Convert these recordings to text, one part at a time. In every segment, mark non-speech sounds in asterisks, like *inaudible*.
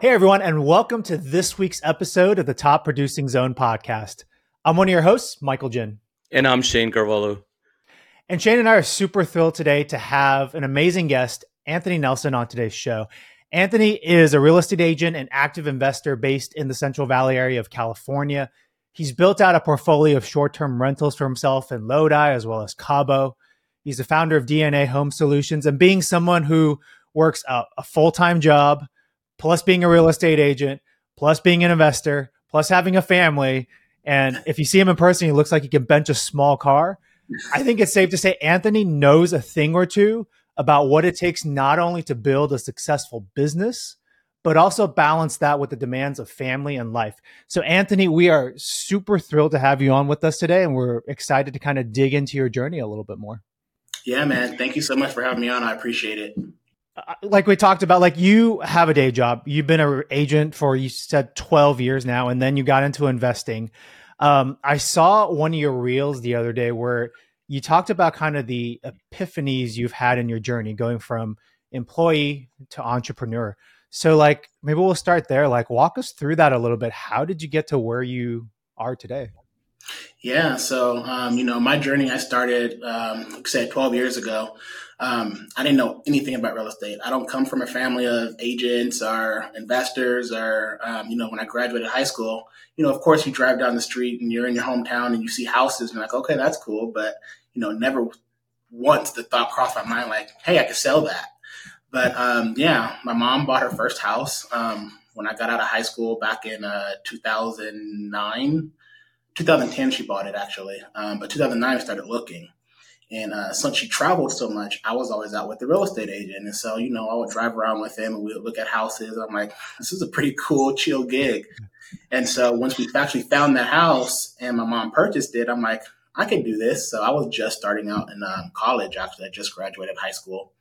Hey, everyone, and welcome to this week's episode of the Top Producing Zone podcast. I'm one of your hosts, Michael Jin. And I'm Shanne Carvalho. And Shanne and I are super thrilled today to have an amazing guest, Anthony Nelson, on today's show. Anthony is a real estate agent and active investor based in the Central Valley area of California. He's built out a portfolio of short term rentals for himself in Lodi as well as Cabo. He's the founder of DNA Home Solutions and being someone who works a, a full time job plus being a real estate agent, plus being an investor, plus having a family. And if you see him in person, he looks like he can bench a small car. I think it's safe to say Anthony knows a thing or two about what it takes not only to build a successful business, but also balance that with the demands of family and life. So, Anthony, we are super thrilled to have you on with us today, and we're excited to kind of dig into your journey a little bit more. Yeah, man. Thank you so much for having me on. I appreciate it. Like we talked about, like you have a day job. You've been an agent for you said twelve years now, and then you got into investing. Um, I saw one of your reels the other day where you talked about kind of the epiphanies you've had in your journey, going from employee to entrepreneur. So, like, maybe we'll start there. Like, walk us through that a little bit. How did you get to where you are today? Yeah, so um, you know, my journey I started, um, like I said, 12 years ago. Um, I didn't know anything about real estate. I don't come from a family of agents or investors or, um, you know, when I graduated high school, you know, of course you drive down the street and you're in your hometown and you see houses and you're like, okay, that's cool. But, you know, never once the thought crossed my mind like, hey, I could sell that. But um, yeah, my mom bought her first house um, when I got out of high school back in uh, 2009. 2010, she bought it actually. Um, but 2009, I started looking. And uh, since she traveled so much, I was always out with the real estate agent. And so, you know, I would drive around with him and we would look at houses. I'm like, this is a pretty cool, chill gig. And so once we actually found that house and my mom purchased it, I'm like, I can do this. So I was just starting out in um, college. Actually, I just graduated high school.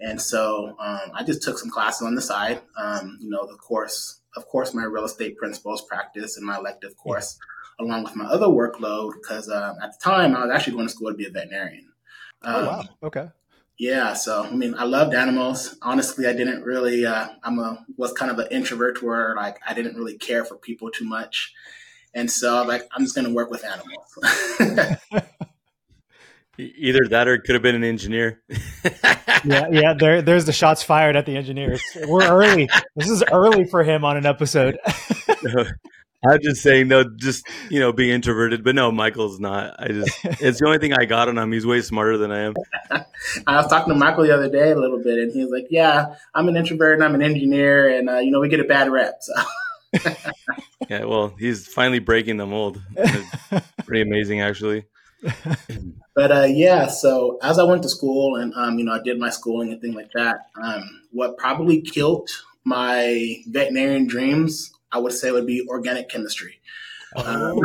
And so um, I just took some classes on the side. Um, you know, the course, of course, my real estate principles practice and my elective course. Yeah along with my other workload because uh, at the time I was actually going to school to be a veterinarian. Um, oh wow! Um, okay. Yeah, so I mean, I loved animals. Honestly, I didn't really. Uh, I'm a was kind of an introvert where like I didn't really care for people too much, and so like I'm just going to work with animals. *laughs* Either that or it could have been an engineer. *laughs* yeah, yeah. There, there's the shots fired at the engineers. We're early. This is early for him on an episode. *laughs* I'm just saying, no, just you know, being introverted. But no, Michael's not. I just it's the only thing I got on him. He's way smarter than I am. *laughs* I was talking to Michael the other day a little bit, and he was like, "Yeah, I'm an introvert and I'm an engineer, and uh, you know, we get a bad rep." So. *laughs* yeah, well, he's finally breaking the mold. Pretty amazing, actually. *laughs* but uh, yeah, so as I went to school and um, you know, I did my schooling and things like that. Um, what probably killed my veterinarian dreams I would say would be organic chemistry. Um,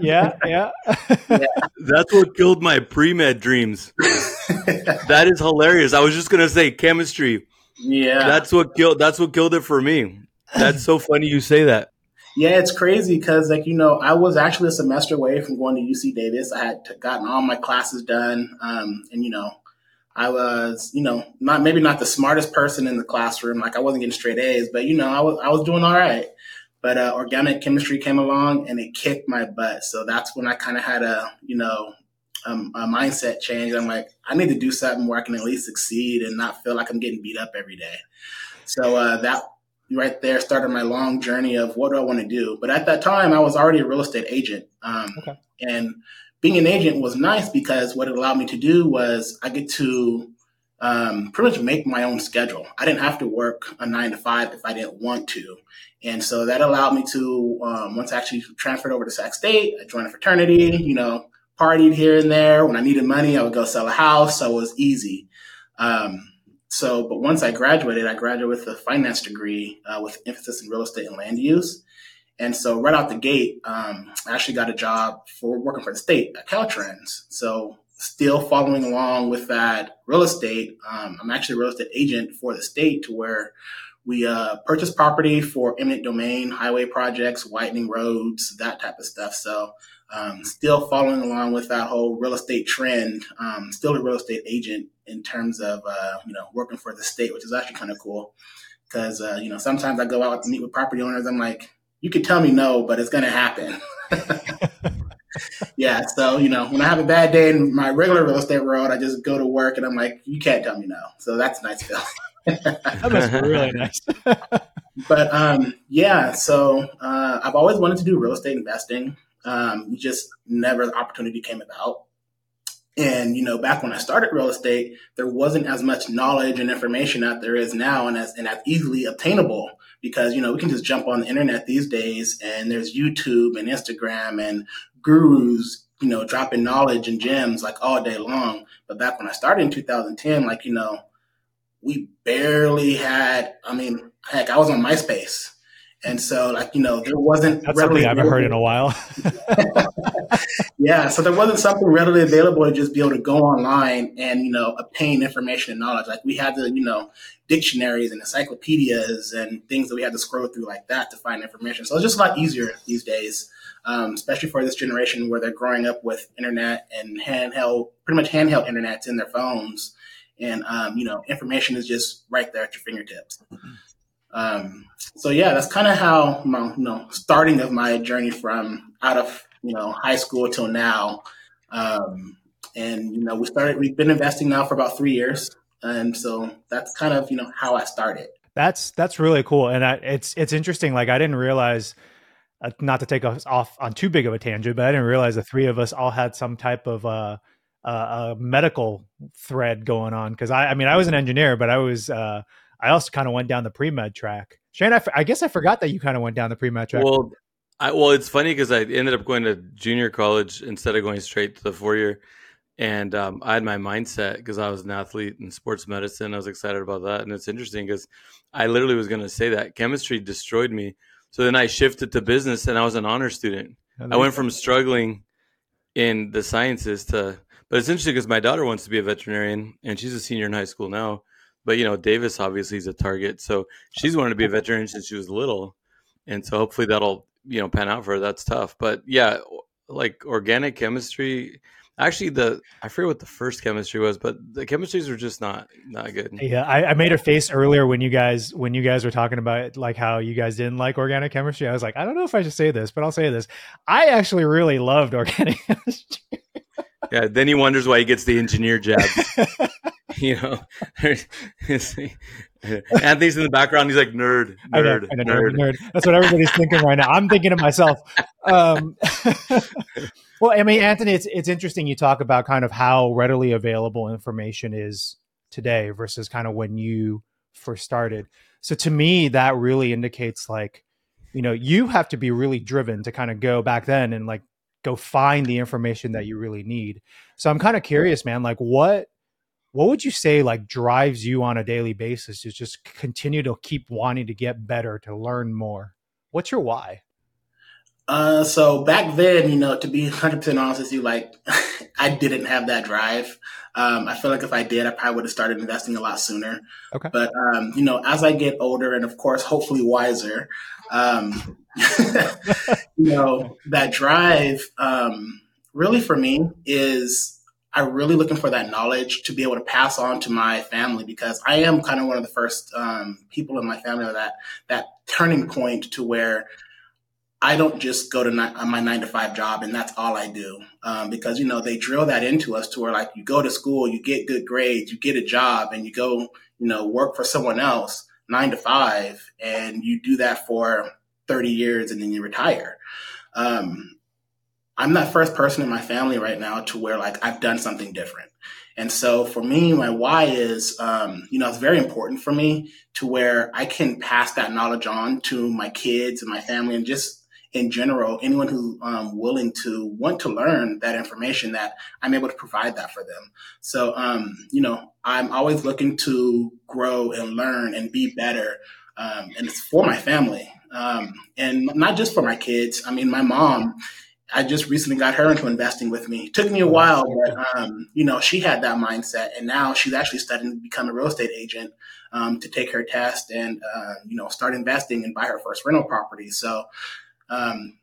yeah, yeah. *laughs* yeah. That's what killed my pre med dreams. *laughs* that is hilarious. I was just gonna say chemistry. Yeah, that's what killed. That's what killed it for me. That's so funny you say that. Yeah, it's crazy because, like, you know, I was actually a semester away from going to UC Davis. I had gotten all my classes done, um, and you know, I was, you know, not maybe not the smartest person in the classroom. Like, I wasn't getting straight A's, but you know, I was I was doing all right. But uh, organic chemistry came along and it kicked my butt. So that's when I kind of had a, you know, um, a mindset change. I'm like, I need to do something where I can at least succeed and not feel like I'm getting beat up every day. So uh, that right there started my long journey of what do I want to do. But at that time, I was already a real estate agent. Um, okay. And being an agent was nice because what it allowed me to do was I get to um, pretty much make my own schedule. I didn't have to work a nine to five if I didn't want to. And so that allowed me to, um, once I actually transferred over to Sac State, I joined a fraternity, you know, partied here and there. When I needed money, I would go sell a house. So it was easy. Um, so, but once I graduated, I graduated with a finance degree uh, with emphasis in real estate and land use. And so right out the gate, um, I actually got a job for working for the state at Caltrans. So still following along with that real estate, um, I'm actually a real estate agent for the state to where we uh, purchase property for eminent domain, highway projects, widening roads, that type of stuff. So, um, still following along with that whole real estate trend. Um, still a real estate agent in terms of uh, you know working for the state, which is actually kind of cool because uh, you know sometimes I go out to meet with property owners. I'm like, you can tell me no, but it's going to happen. *laughs* yeah. So, you know, when I have a bad day in my regular real estate world, I just go to work and I'm like, you can't tell me no. So that's a nice feeling. That must be really *laughs* nice. but um, yeah, so uh, I've always wanted to do real estate investing. Um, just never the opportunity came about. And you know, back when I started real estate, there wasn't as much knowledge and information that there is now, and as and as easily obtainable because you know we can just jump on the internet these days, and there's YouTube and Instagram and gurus, you know, dropping knowledge and gems like all day long. But back when I started in 2010, like you know, we barely had. I mean, heck, I was on MySpace. And so, like, you know, there wasn't That's something I haven't heard in a while. *laughs* yeah. So there wasn't something readily available to just be able to go online and, you know, obtain information and knowledge. Like we had to, you know, dictionaries and encyclopedias and things that we had to scroll through like that to find information. So it's just a lot easier these days, um, especially for this generation where they're growing up with internet and handheld, pretty much handheld internets in their phones. And, um, you know, information is just right there at your fingertips. Um, so yeah, that's kind of how my, you know, starting of my journey from out of, you know, high school till now. Um, and, you know, we started, we've been investing now for about three years. And so that's kind of, you know, how I started. That's, that's really cool. And I, it's, it's interesting. Like I didn't realize, uh, not to take us off on too big of a tangent, but I didn't realize the three of us all had some type of, uh, uh, a medical thread going on. Cause I, I mean, I was an engineer, but I was, uh, I also kind of went down the pre med track. Shanne, I, f- I guess I forgot that you kind of went down the pre med track. Well, I, well, it's funny because I ended up going to junior college instead of going straight to the four year, and um, I had my mindset because I was an athlete in sports medicine. I was excited about that, and it's interesting because I literally was going to say that chemistry destroyed me. So then I shifted to business, and I was an honor student. I went from struggling in the sciences to, but it's interesting because my daughter wants to be a veterinarian, and she's a senior in high school now. But you know davis obviously is a target so she's wanted to be a veterinarian since she was little. And so hopefully that'll you know pan out for her. That's tough. But yeah like organic chemistry actually the i forget what the first chemistry was but the chemistries were just not not good. Yeah I, I, made a face earlier when you guys when you guys were talking about like how you guys didn't like organic chemistry. I was like i don't know if i should say this but i'll say this. I actually really loved organic *laughs* chemistry yeah then he wonders why he gets the engineer job *laughs* you know, *laughs* Anthony's in the background. He's like nerd, nerd, know, know, nerd. nerd. That's what everybody's thinking right now. I'm thinking to myself. Um, *laughs* well, I mean, Anthony, it's it's interesting you talk about kind of how readily available information is today versus kind of when you first started. So to me, that really indicates like, you know, you have to be really driven to kind of go back then and like go find the information that you really need. So I'm kind of curious, man, like what what would you say like drives you on a daily basis to just continue to keep wanting to get better to learn more what's your why uh, so back then, you know, to be *laughs* 100% honest with you, like *laughs* I didn't have that drive. Um, I feel like if I did, I probably would have started investing a lot sooner. Okay. But, um, you know, as I get older and of course, hopefully wiser, um, *laughs* you know, that drive, um, really for me is I'm really looking for that knowledge to be able to pass on to my family because I am kind of one of the first um, people in my family that that turning point to where I don't just go to ni- my nine to five job and that's all I do. Um, because, you know, they drill that into us to where like you go to school, you get good grades, you get a job and you go, you know, work for someone else nine to five and you do that for 30 years and then you retire. Um, I'm that first person in my family right now to where like I've done something different. And so for me, my why is, um, you know, it's very important for me to where I can pass that knowledge on to my kids and my family and just in general, anyone who um, willing to want to learn that information that I'm able to provide that for them. So, um, you know, I'm always looking to grow and learn and be better. Um, and it's for my family. Um, and not just for my kids. I mean, my mom, I just recently got her into investing with me. It took me a while, but um, you know, she had that mindset, and now she's actually studying to become a real estate agent um, to take her test and uh, you know start investing and buy her first rental property. So, um,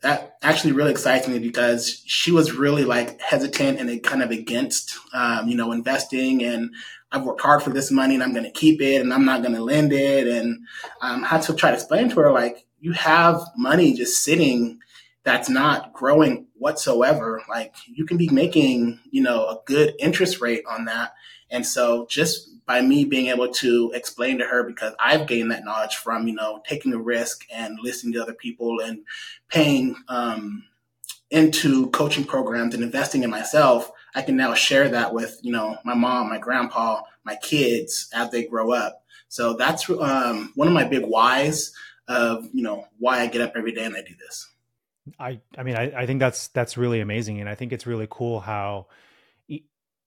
that actually really excites me because she was really like hesitant and kind of against, um, you know, investing. And I've worked hard for this money and I'm going to keep it and I'm not going to lend it. And um, I had to try to explain to her, like, you have money just sitting that's not growing whatsoever. Like, you can be making, you know, a good interest rate on that. And so just by me being able to explain to her because I've gained that knowledge from, you know, taking a risk and listening to other people and paying um, into coaching programs and investing in myself, I can now share that with, you know, my mom, my grandpa, my kids as they grow up. So that's um, one of my big whys of, you know, why I get up every day and I do this. I, I mean, I, I think that's, that's really amazing. And I think it's really cool how,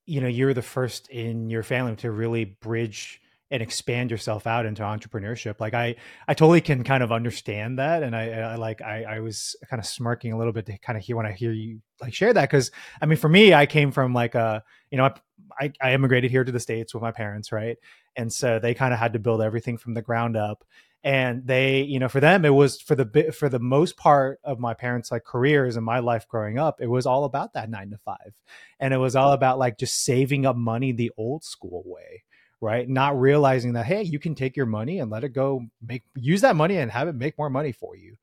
you know you're the first in your family to really bridge and expand yourself out into entrepreneurship. Like i i totally can kind of understand that and i, I like I, I was kind of smirking a little bit to kind of hear when i hear you like share that because i mean for me i came from like a you know I, I immigrated here to the states with my parents right? And so they kind of had to build everything from the ground up and they you know for them it was for the for the most part of my parents like careers and my life growing up it was all about that nine to five. And it was all about like just saving up money the old school way right not realizing that hey you can take your money and let it go make use that money and have it make more money for you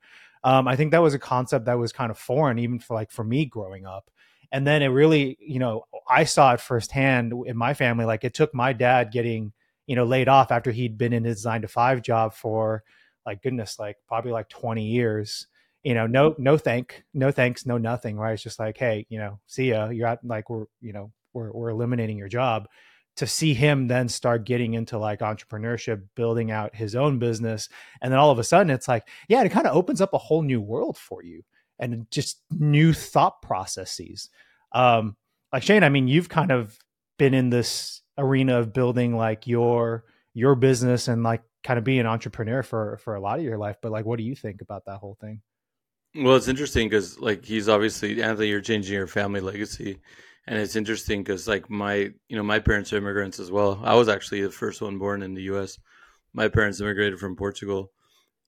um, i think that was a concept that was kind of foreign even for like for me growing up and then it really you know i saw it firsthand in my family like it took my dad getting you know, laid off after he'd been in his nine to five job for like goodness, like probably like 20 years. You know, no, no thank, no thanks, no nothing, right? It's just like, hey, you know, see ya. You're at like we're, you know, we're we're eliminating your job. To see him then start getting into like entrepreneurship, building out his own business, and then all of a sudden it's like, yeah, it kind of opens up a whole new world for you and just new thought processes. Um, like Shanne, I mean, you've kind of been in this arena of building like your your business and like kind of being an entrepreneur for for a lot of your life but like what do you think about that whole thing well it's interesting because like he's obviously anthony you're changing your family legacy and it's interesting because like my you know my parents are immigrants as well i was actually the first one born in the us my parents immigrated from portugal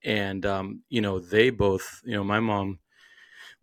and um, you know they both you know my mom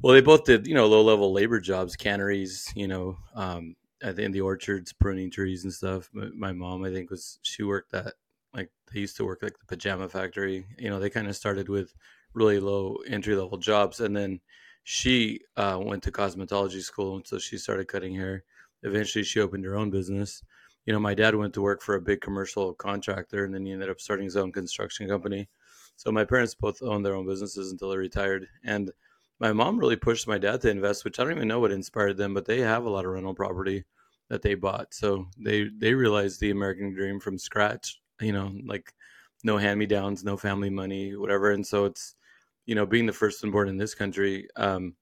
well they both did you know low level labor jobs canneries you know um, in the orchards pruning trees and stuff. My, my mom, I think, was she worked at like they used to work like the pajama factory. You know, they kind of started with really low entry level jobs, and then she uh, went to cosmetology school, and so she started cutting hair. Eventually, she opened her own business. You know, my dad went to work for a big commercial contractor, and then he ended up starting his own construction company. So my parents both owned their own businesses until they retired, and my mom really pushed my dad to invest, which I don't even know what inspired them, but they have a lot of rental property that they bought. So they they realized the American dream from scratch. You know, like no hand me downs, no family money, whatever. And so it's you know being the first one born in this country. Um,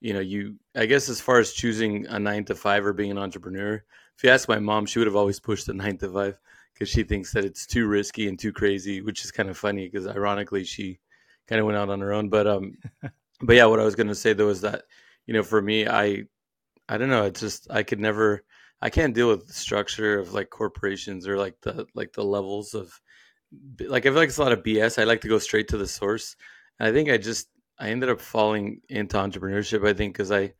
you know, you I guess as far as choosing a nine to five or being an entrepreneur, if you ask my mom, she would have always pushed the *laughs* nine to five because she thinks that it's too risky and too crazy, which is kind of funny because ironically she kind of went out on her own. But um, *laughs* but yeah, what I was going to say though is that you know, for me, I I don't know, it's just I could never I can't deal with the structure of like corporations or like the like the levels of like I feel like it's a lot of BS. I like to go straight to the source. And I think I just I ended up falling into entrepreneurship. I think because I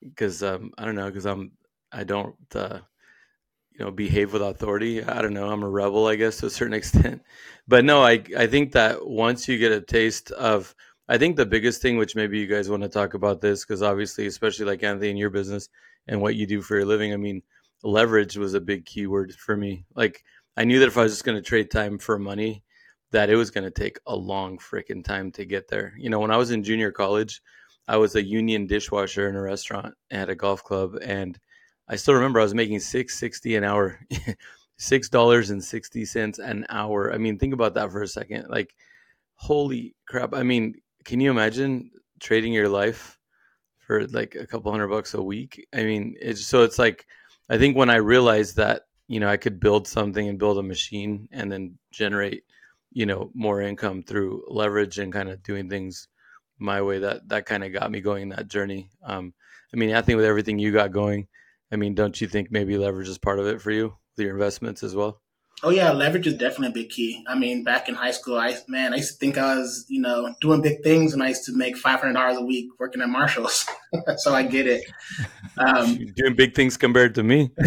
because um, I don't know because I'm I don't uh, you know behave with authority. I don't know. I'm a rebel, I guess, to a certain *laughs* extent. But no, I I think that once you get a taste of I think the biggest thing, which maybe you guys want to talk about this, because obviously, especially like Anthony in your business and what you do for your living, I mean, leverage was a big keyword for me. Like, I knew that if I was just going to trade time for money, that it was going to take a long freaking time to get there. You know, when I was in junior college, I was a union dishwasher in a restaurant at a golf club, and I still remember I was making six sixty an hour, *laughs* six dollars and sixty cents an hour. I mean, think about that for a second. Like, holy crap! I mean, can you imagine trading your life for like a couple hundred bucks a week? I mean, it's so it's like I think when I realized that you know I could build something and build a machine and then generate you know more income through leverage and kind of doing things my way that that kind of got me going in that journey. Um i mean i think with everything you got going i mean don't you think maybe leverage is part of it for you with your investments as well Oh yeah, leverage is definitely a big key. I mean, back in high school, I man, I used to think I was, you know, doing big things, and I used to make five hundred dollars a week working at Marshalls. *laughs* so I get it. Um, *laughs* doing big things compared to me. *laughs*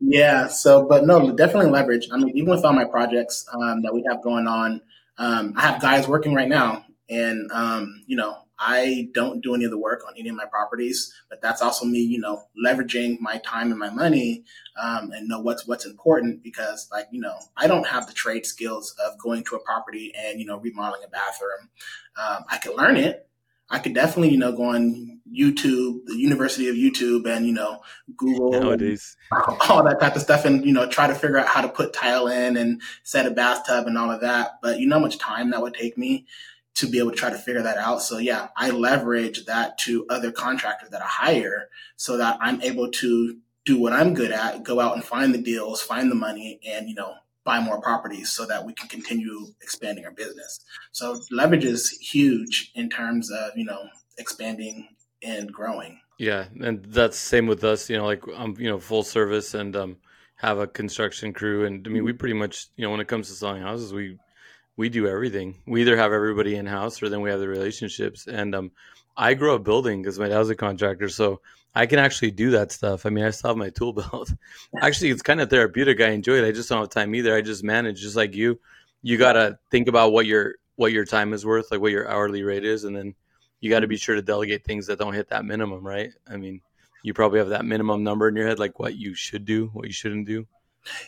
yeah. So, but no, definitely leverage. I mean, even with all my projects um, that we have going on, um, I have guys working right now, and um, you know, I don't do any of the work on any of my properties, but that's also me, you know, leveraging my time and my money um, and know what's what's important because, like, you know, I don't have the trade skills of going to a property and you know remodeling a bathroom. Um, I could learn it. I could definitely, you know, go on YouTube, the University of YouTube, and you know, Google nowadays *laughs* all that type of stuff, and you know, try to figure out how to put tile in and set a bathtub and all of that. But you know how much time that would take me to be able to try to figure that out. So yeah, I leverage that to other contractors that I hire so that I'm able to do what I'm good at, go out and find the deals, find the money and, you know, buy more properties so that we can continue expanding our business. So leverage is huge in terms of, you know, expanding and growing. Yeah. And that's same with us, you know, like I'm, you know, full service and, um, have a construction crew. And I mean, we pretty much, you know, when it comes to selling houses, we, we do everything. We either have everybody in house or then we have the relationships. And um, I grew up building because my dad was a contractor, so I can actually do that stuff. I mean, I still have my tool *laughs* belt. actually, it's kind of therapeutic. I enjoy it. I just don't have time either. I just manage, just like you. You gotta think about what your what your time is worth, like what your hourly rate is, and then you got to be sure to delegate things that don't hit that minimum, right? I mean, you probably have that minimum number in your head, like what you should do, what you shouldn't do.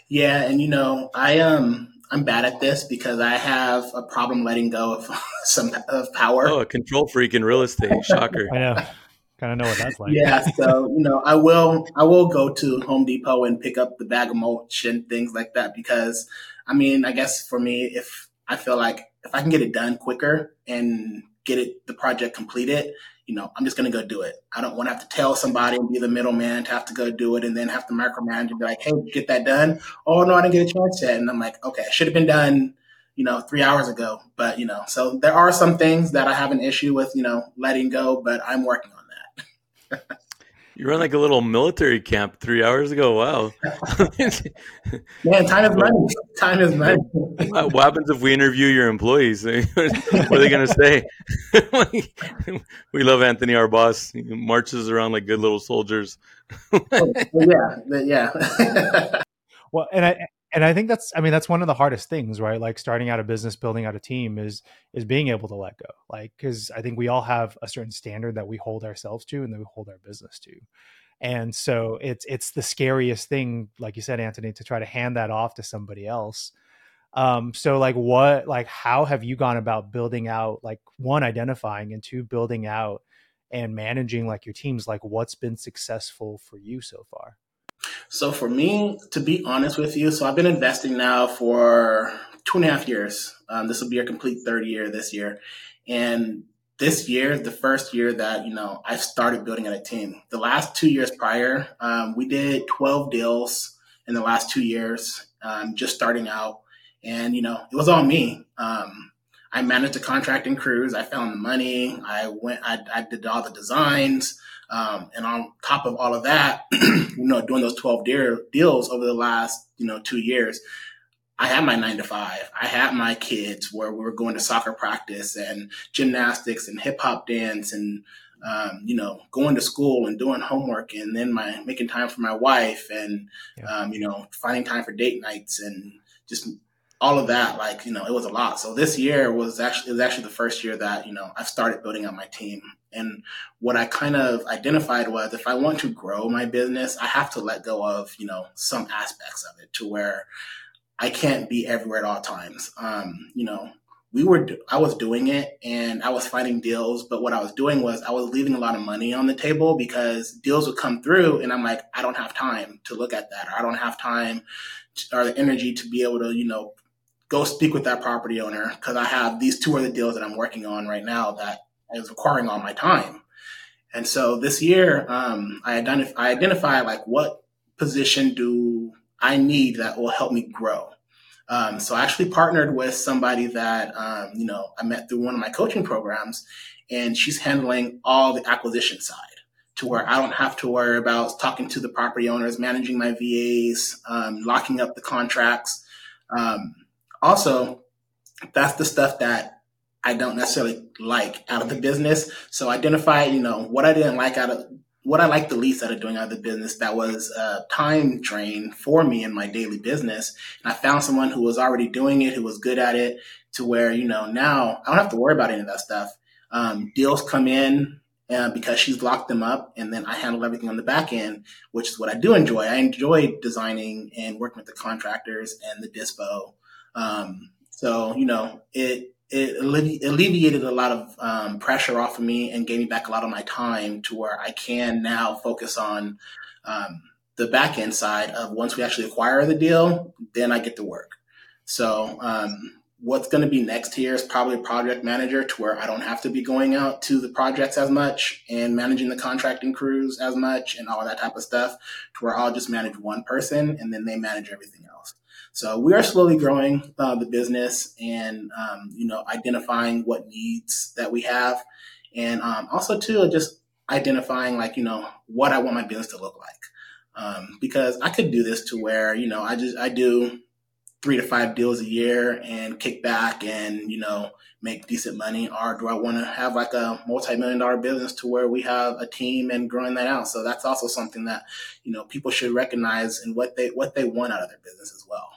Yeah, and you know, I um I'm bad at this because I have a problem letting go of *laughs* some of power. Oh, a control freak in real estate. Shocker. I know. Kind of know what that's like. Yeah, so you know, I will I will go to Home Depot and pick up the bag of mulch and things like that because I mean, I guess for me, if I feel like if I can get it done quicker and get it the project completed, you know, I'm just going to go do it. I don't want to have to tell somebody and be the middleman to have to go do it and then have to micromanage and be like, hey, get that done. Oh, no, I didn't get a chance yet. And I'm like, okay, should have been done, you know, three hours ago. But, you know, so there are some things that I have an issue with, you know, letting go, but I'm working on that. *laughs* You run like a little military camp three hours ago. Wow. *laughs* Man, time is money. Time is money. what happens if we interview your employees? *laughs* what are they going to say? *laughs* we love Anthony, our boss. He marches around like good little soldiers. oh, yeah, yeah. well, and I and I think that's I mean that's one of the hardest things, right? Like starting out a business, building out a team is is being able to let go. Like cuz I think we all have a certain standard that we hold ourselves to and that we hold our business to. And so it's it's the scariest thing like you said Anthony to try to hand that off to somebody else. Um so like what like how have you gone about building out like one identifying and two building out and managing like your teams like what's been successful for you so far? So for me, to be honest with you, so I've been investing now for two and a half years. Um, this will be a complete third year this year. And this year is the first year that, you know, I started building a team. The last two years prior, um, we did 12 deals in the last two years, um, just starting out. And, you know, it was all me. Um, I managed the contracting crews. I found the money. I went, I, I did all the designs. Um, and on top of all of that, *clears throat* you know, doing those 12 deal, deals over the last, you know, two years, I had my nine to five. I had my kids where we were going to soccer practice and gymnastics and hip hop dance and, um, you know, going to school and doing homework and then my making time for my wife and, yeah. um, you know, finding time for date nights and just all of that. Like, you know, it was a lot. So this year was actually, it was actually the first year that, you know, I've started building up my team and what I kind of identified was if I want to grow my business, I have to let go of, you know, some aspects of it to where I can't be everywhere at all times. Um, you know, we were, I was doing it and I was finding deals, but what I was doing was I was leaving a lot of money on the table because deals would come through and I'm like, I don't have time to look at that. Or I don't have time to, or the energy to be able to, you know, go speak with that property owner because I have these two other deals that I'm working on right now that is requiring all my time. And so this year, um, I, identif- I identify like what position do I need that will help me grow. Um, so I actually partnered with somebody that um, you know I met through one of my coaching programs, and she's handling all the acquisition side. to where I don't have to worry about talking to the property owners, managing my VAs, um, locking up the contracts. Um, also, that's the stuff that I don't necessarily like out of the business. So identify, you know, what I didn't like out of what I liked the least out of doing out of the business that was a time drain for me in my daily business. And I found someone who was already doing it, who was good at it, to where, you know, now I don't have to worry about any of that stuff. Um, deals come in uh, because she's locked them up, and then I handle everything on the back end, which is what I do enjoy. I enjoy designing and working with the contractors and the dispo. Um, so, you know, it it alleviated a lot of um, pressure off of me and gave me back a lot of my time to where I can now focus on um, the back end side of once we actually acquire the deal, then I get to work. So um, what's going to be next here is probably a project manager to where I don't have to be going out to the projects as much and managing the contracting crews as much and all that type of stuff to where I'll just manage one person and then they manage everything. So we are slowly growing uh, the business and, um, you know, identifying what needs that we have. And um, also, too, just identifying, like, you know, what I want my business to look like. Um, because I could do this to where, you know, I just, I do three to five deals a year and kick back and, you know, make decent money? Or do I want to have like a multi-million dollar business to where we have a team and growing that out? So that's also something that, you know, people should recognize and what they, what they want out of their business as well.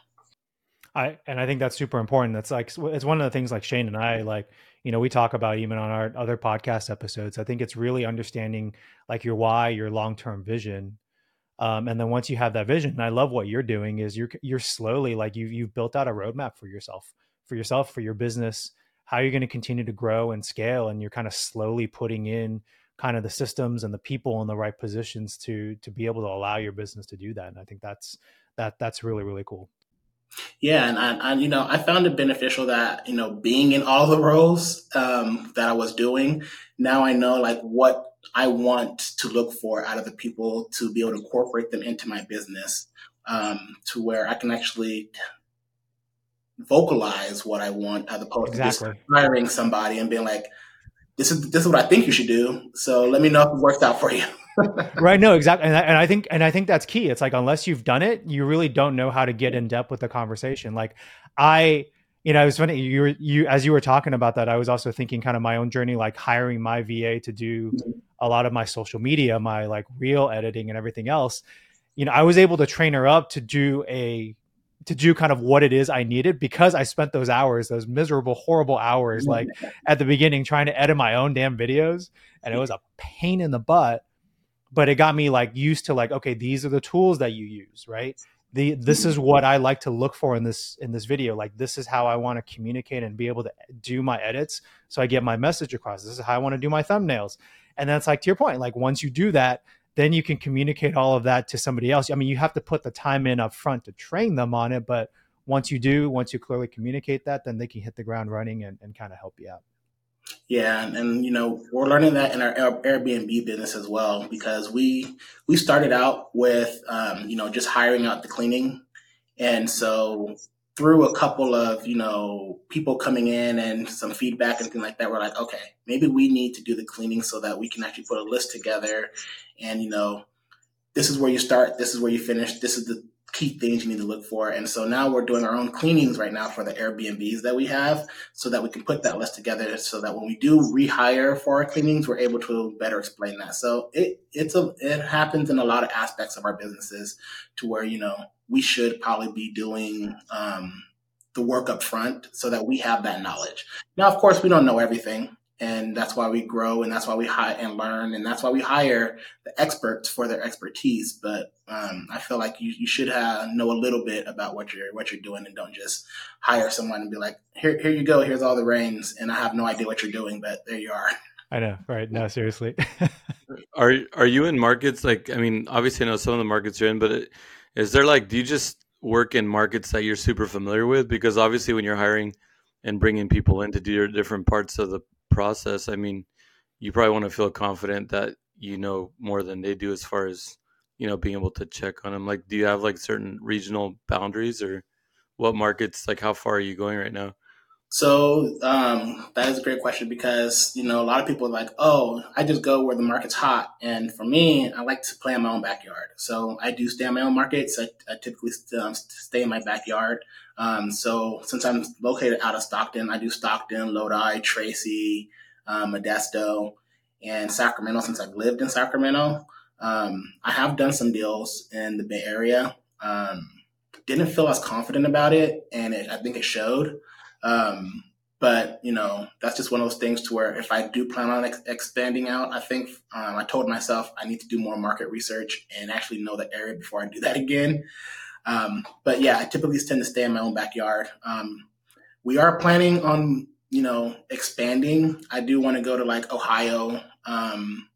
I and I think that's super important. That's like it's one of the things like Shanne and I like you know we talk about even on our other podcast episodes. I think it's really understanding like your why, your long term vision, um, and then once you have that vision, and I love what you're doing is you're you're slowly like you you've built out a roadmap for yourself, for yourself, for your business, how you're going to continue to grow and scale, and you're kind of slowly putting in kind of the systems and the people in the right positions to to be able to allow your business to do that. And I think that's that that's really really cool. Yeah, and I, I, you know, I found it beneficial that you know being in all the roles um, that I was doing. Now I know like what I want to look for out of the people to be able to incorporate them into my business, um, to where I can actually vocalize what I want, as opposed exactly. to just hiring somebody and being like, "This is this is what I think you should do." So let me know if it works out for you. Right no exactly and I, and I, think and i think that's key. It's like unless you've done it you really don't know how to get in depth with the conversation. Like i you know it was funny you were you as you were talking about that i was also thinking kind of my own journey like hiring my va to do a lot of my social media my like real editing and everything else. You know i was able to train her up to do a to do kind of what it is I needed because I spent those hours, those miserable, horrible hours, like *laughs* at the beginning trying to edit my own damn videos. And it was a pain in the butt but it got me like used to like okay these are the tools that you use right? The this is what i like to look for in this in this video. Like this is how i want to communicate and be able to do my edits. So i get my message across. This is how i want to do my thumbnails. And that's like to your point like once you do that then you can communicate all of that to somebody else. I mean you have to put the time in up front to train them on it but once you do once you clearly communicate that then they can hit the ground running and, and kind of help you out yeah, and, you know we're learning that in our Airbnb business as well because we we started out with um, you know just hiring out the cleaning, and so through a couple of you know people coming in and some feedback and things like that, we're like, okay, maybe we need to do the cleaning so that we can actually put a list together, and you know this is where you start, this is where you finish, this is the key things you need to look for. And so now we're doing our own cleanings right now for the Airbnbs that we have so that we can put that list together so that when we do rehire for our cleanings, we're able to better explain that. So it, it's a, it happens in a lot of aspects of our businesses to where, you know, we should probably be doing, um, the work up front so that we have that knowledge. Now, of course, we don't know everything and that's why we grow and that's why we hire and learn and that's why we hire the experts for their expertise. But um, i feel like you, you should have know a little bit about what you're what you're doing and don't just hire someone and be like here, here you go here's all the reins and i have no idea what you're doing but there you are. I know right? No seriously. *laughs* Are are you in markets like i mean obviously i know some of the markets you're in but it, is there like do you just work in markets that you're super familiar with? Because obviously when you're hiring and bringing people in to do your different parts of the process, I mean, you probably want to feel confident that you know more than they do as far as you know being able to check on them. Like, do you have like certain regional boundaries or what markets? Like, how far are you going right now? So um, that is a great question because you know a lot of people are like, oh, I just go where the market's hot, and for me, I like to play in my own backyard. So I do stay in my own markets. I, I typically um, stay in my backyard. Um, so since I'm located out of Stockton, I do Stockton, Lodi, Tracy, um, Modesto, and Sacramento. Since I've lived in Sacramento, um, I have done some deals in the Bay Area. Um, didn't feel as confident about it, and it, I think it showed. Um, but you know, that's just one of those things to where if I do plan on ex- expanding out, I think um, I told myself I need to do more market research and actually know the area before I do that again. Um, but yeah, I typically tend to stay in my own backyard. Um, we are planning on you know expanding. I do want to go to like Ohio um,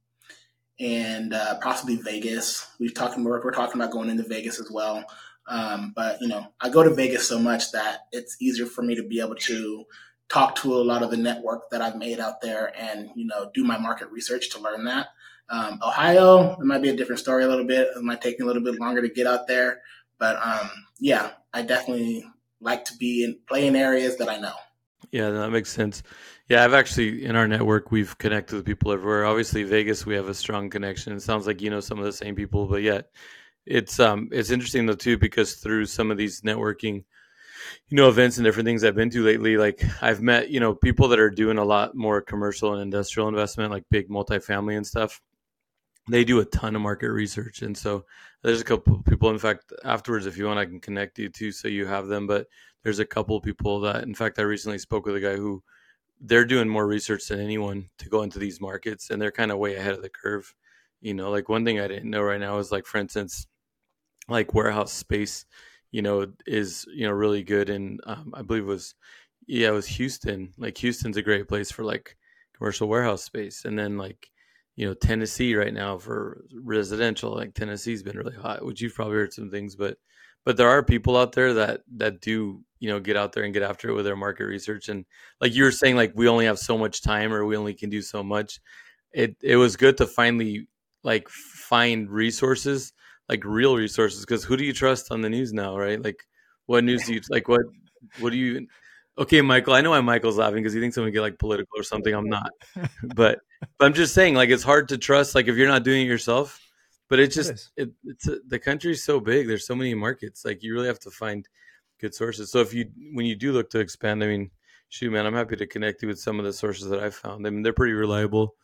and uh, possibly Vegas. We've talking we're, we're talking about going into Vegas as well. Um, but you know, I go to Vegas so much that it's easier for me to be able to talk to a lot of the network that I've made out there and you know do my market research to learn that. Um, Ohio, it might be a different story a little bit. It might take me a little bit longer to get out there, but um, yeah, I definitely like to be in play in areas that I know. Yeah, that makes sense. Yeah, I've actually in our network we've connected with people everywhere. Obviously, Vegas we have a strong connection. It sounds like you know some of the same people, but yet it's um it's interesting though too because through some of these networking you know events and different things i've been to lately like i've met you know people that are doing a lot more commercial and industrial investment like big multifamily and stuff they do a ton of market research and so there's a couple people in fact afterwards if you want i can connect you to so you have them but there's a couple people that in fact i recently spoke with a guy who they're doing more research than anyone to go into these markets and they're kind of way ahead of the curve you know like one thing i didn't know right now is like for instance like warehouse space, you know, is you know really good. And um, I believe it was yeah, it was Houston. Like Houston's a great place for like commercial warehouse space, and then like you know Tennessee right now for residential. Like Tennessee's been really hot, which you've probably heard some things, but but there are people out there that that do you know get out there and get after it with their market research and like you were saying like we only have so much time or we only can do so much it it was good to finally like find resources like real resources because who do you trust on the news now, right? Like what news do you like? What what do you? Okay, Michael, I know why Michael's laughing because he thinks I'm gonna get like political or something. I'm not, *laughs* but but I'm just saying like it's hard to trust like if you're not doing it yourself. But it's just it, it's a, the country's so big. There's so many markets. Like you really have to find good sources. So if you when you do look to expand, I mean, shoot, man, I'm happy to connect you with some of the sources that I've found. I mean, they're pretty reliable.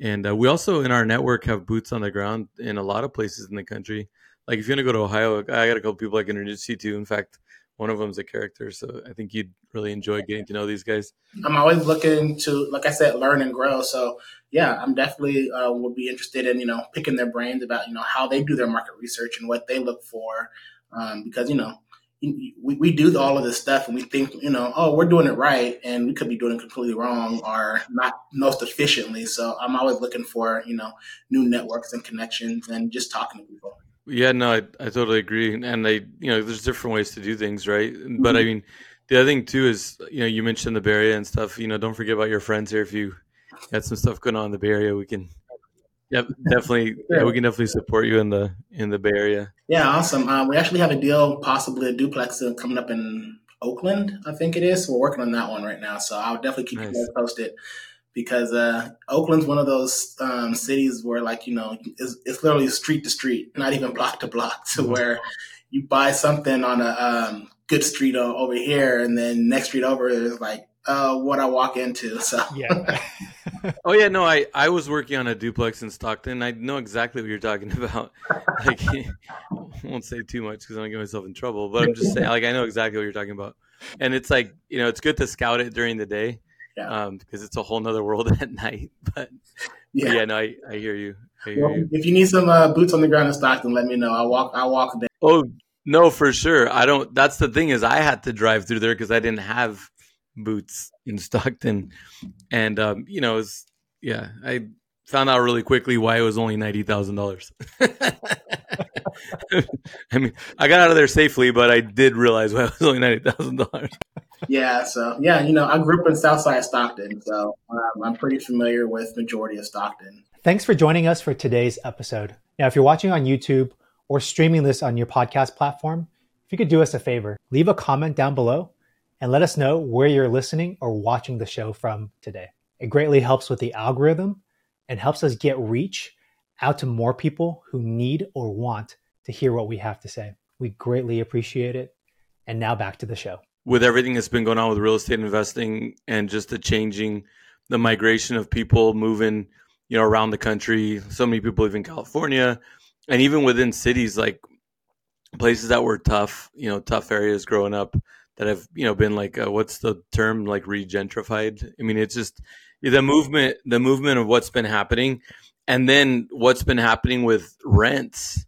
And uh, we also in our network have boots on the ground in a lot of places in the country. Like if you want to go to Ohio, I got a couple people I can introduce you to. In fact, one of them's a character, so I think you'd really enjoy getting to know these guys. I'm always looking to, like I said, learn and grow. So yeah, I'm definitely uh, would be interested in you know picking their brains about you know how they do their market research and what they look for, um, because you know we, we do all of this stuff and we think, you know, oh, we're doing it right. And we could be doing it completely wrong or not most efficiently. So I'm always looking for, you know, new networks and connections and just talking to people. Yeah, no, I, I totally agree. And I, you know, there's different ways to do things, right? But I mm-hmm. mean, the other thing too is, you know, you mentioned the Bay Area and stuff. You know, don't forget about your friends here. If you got some stuff going on in the Bay Area, we can Yep, definitely. *laughs* yeah, we can definitely support you in the in the Bay Area. Yeah, awesome. Um, we actually have a deal, possibly a duplex uh, coming up in Oakland. I think it is. We're working on that one right now, so I'll definitely keep nice. you posted because uh, Oakland's one of those um, cities where, like, you know, it's, it's, literally street to street, not even block to block, to mm-hmm. where you buy something on a um, good street over here, and then next street over is like uh, what I walk into. *laughs* So yeah. *laughs* oh yeah, no, I I was working on a duplex in Stockton. I know exactly what you're talking *laughs* about. Like, I won't say too much because I don't get myself in trouble. But I'm just saying, like, I know exactly what you're talking about. And it's like you know, it's good to scout it during the day, yeah, um, because it's a whole nother world *laughs* at night. But yeah, but yeah no, I, I hear you. I hear well, you. If you need some uh, boots on the ground in Stockton, let me know. I walk. I walk there. Oh no, for sure. I don't. That's the thing is, I had to drive through there because I didn't have boots in Stockton, and um, you know, was, yeah, I found out really quickly why it was only ninety thousand dollars. *laughs* I mean, I got out of there safely, but I did realize why it was only ninety thousand dollars. Yeah, so yeah, you know, I grew up in Southside Stockton, so um, I'm pretty familiar with majority of Stockton. Thanks for joining us for today's episode. Now, if you're watching on YouTube or streaming this on your podcast platform, if you could do us a favor, leave a comment down below and let us know where you're listening or watching the show from today. It greatly helps with the algorithm and helps us get reach out to more people who need or want to hear what we have to say. We greatly appreciate it. And now back to the show. With everything that's been going on with real estate investing and just the changing, the migration of people moving, you know, around the country, so many people live in California and even within cities, like places that were tough, you know, tough areas growing up that have, you know, been like, uh, what's the term, like regentrified? I mean, it's just the movement, the movement of what's been happening and then what's been happening with rents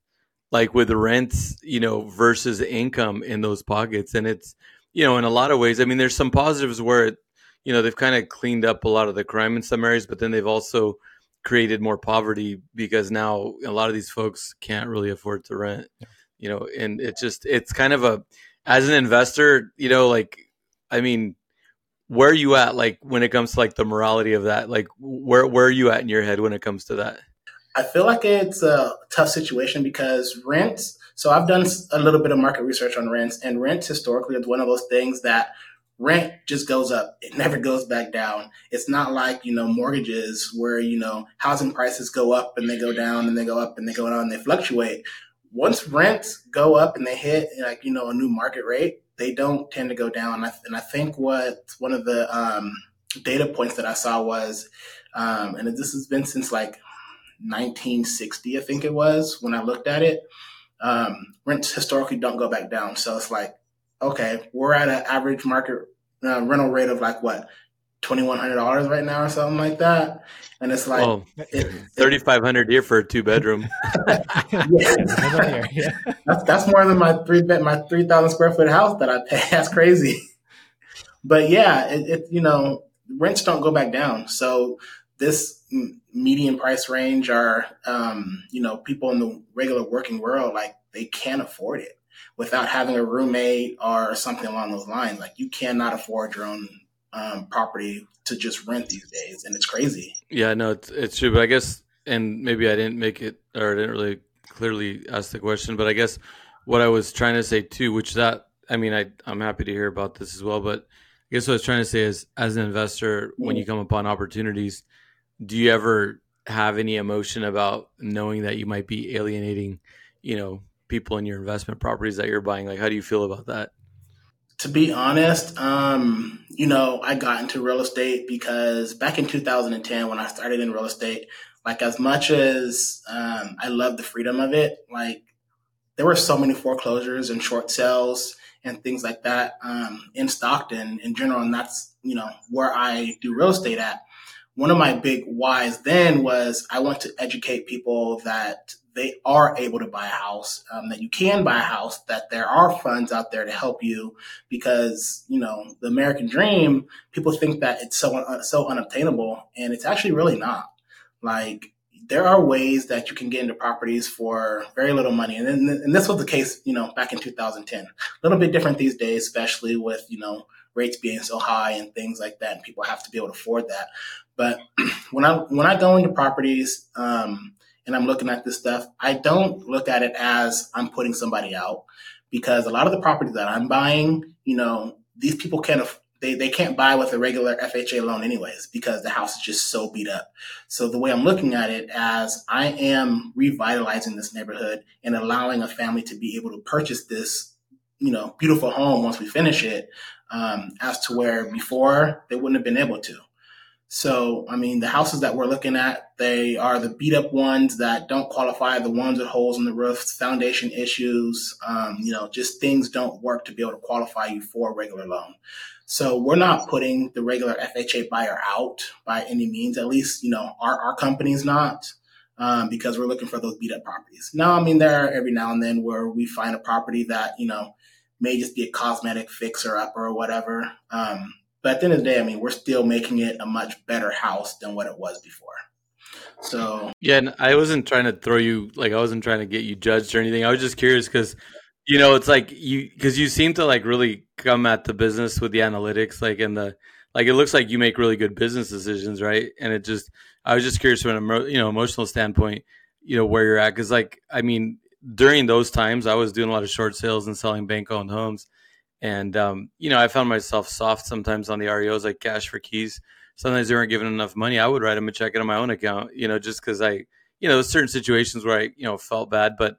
like with rents you know versus income in those pockets. And it's you know in a lot of ways i mean there's some positives where it, you know they've kind of cleaned up a lot of the crime in some areas but then they've also created more poverty because now a lot of these folks can't really afford to rent you know and it's just it's kind of a as an investor you know like i mean where are you at like when it comes to like the morality of that? Like where where are you at in your head when it comes to that? I feel like it's a tough situation because rents so i've done a little bit of market research on rents and rents historically is one of those things that rent just goes up. It never goes back down. It's not like you know mortgages where you know housing prices go up and they go down and they go up and they go down and they fluctuate. Once rents go up and they hit like you know a new market rate they don't tend to go down. And I think what one of the um, data points that I saw was, um, and this has been since like 1960, I think it was when I looked at it. Um, rents historically don't go back down. So it's like, okay, we're at an average market uh, rental rate of like what twenty one hundred dollars right now or something like that. And it's like well, thirty five hundred here for a two bedroom. *laughs* *laughs* yeah. that's that's more than my three bed my three thousand square foot house that I pay. *laughs* That's crazy. But yeah, it, it, you know rents don't go back down. So this median price range are um, you know people in the regular working world like they can't afford it without having a roommate or something along those lines. Like you cannot afford your own um, property to just rent these days, and it's crazy. Yeah, no, it's, it's true. But I guess, and maybe I didn't make it, or I didn't really clearly ask the question. But I guess what I was trying to say too, which that I mean, I I'm happy to hear about this as well. But I guess what I was trying to say is, as an investor, when you come upon opportunities, do you ever have any emotion about knowing that you might be alienating, you know, people in your investment properties that you're buying? Like, how do you feel about that? To be honest, um, you know, I got into real estate because back in 2010, when I started in real estate, like as much as um, I love the freedom of it, like there were so many foreclosures and short sales and things like that um, in Stockton in general, and that's you know where I do real estate at. One of my big whys then was I want to educate people that they are able to buy a house, um, that you can buy a house, that there are funds out there to help you because, you know, the American dream, people think that it's so, so unobtainable and it's actually really not. Like, there are ways that you can get into properties for very little money. And, then, and this was the case, you know, back in 2010. A little bit different these days, especially with, you know, rates being so high and things like that. And people have to be able to afford that. But *clears throat* when I, when I go into properties, um, and I'm looking at this stuff, I don't look at it as I'm putting somebody out because a lot of the properties that I'm buying, you know, these people can't they, they can't buy with a regular FHA loan anyways because the house is just so beat up. So the way I'm looking at it as I am revitalizing this neighborhood and allowing a family to be able to purchase this, you know, beautiful home once we finish it, um, as to where before they wouldn't have been able to. So, I mean, the houses that we're looking at, they are the beat up ones that don't qualify, the ones with holes in the roof, foundation issues, um, you know, just things don't work to be able to qualify you for a regular loan. So we're not putting the regular FHA buyer out by any means. At least, you know, our, our company's not. Um, because we're looking for those beat up properties. Now, I mean, there are every now and then where we find a property that, you know, may just be a cosmetic fixer up or whatever. Um, but at the end of the day, I mean, we're still making it a much better house than what it was before. So yeah, and I wasn't trying to throw you like I wasn't trying to get you judged or anything. I was just curious because you know it's like you because you seem to like really come at the business with the analytics, like in the like it looks like you make really good business decisions, right? And it just I was just curious from an you know emotional standpoint, you know where you're at because like I mean during those times I was doing a lot of short sales and selling bank owned homes And um, you know, I found myself soft sometimes on the REOs, like cash for keys. Sometimes they weren't given enough money. I would write them a check on my own account, you know, just because I, you know, certain situations where I, you know, felt bad, but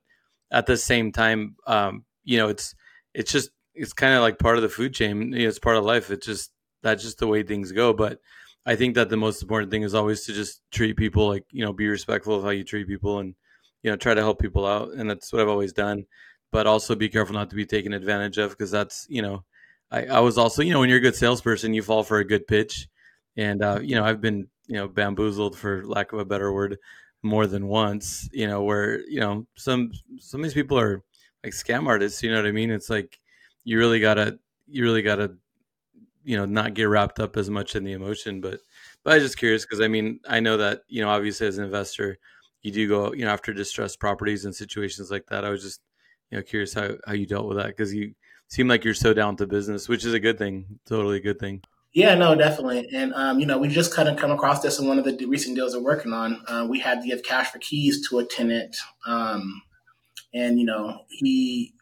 at the same time, um, you know, it's it's just it's kind of like part of the food chain. You know, it's part of life. It's just that's just the way things go. But I think that the most important thing is always to just treat people like you know, be respectful of how you treat people, and you know, try to help people out. And that's what I've always done. But also be careful not to be taken advantage of because that's you know, I, I was also you know when you're a good salesperson, you fall for a good pitch, and uh, you know I've been you know bamboozled for lack of a better word more than once. You know where you know some some of these people are like scam artists. You know what I mean? It's like you really gotta you really gotta you know not get wrapped up as much in the emotion but but i was just curious because i mean i know that you know obviously as an investor you do go you know after distressed properties and situations like that i was just you know curious how, how you dealt with that because you seem like you're so down to business which is a good thing totally a good thing yeah, no, definitely. And, um, you know, we just kind of come across this in one of the recent deals we're working on. Uh, we had to give cash for keys to a tenant. Um, and, you know, he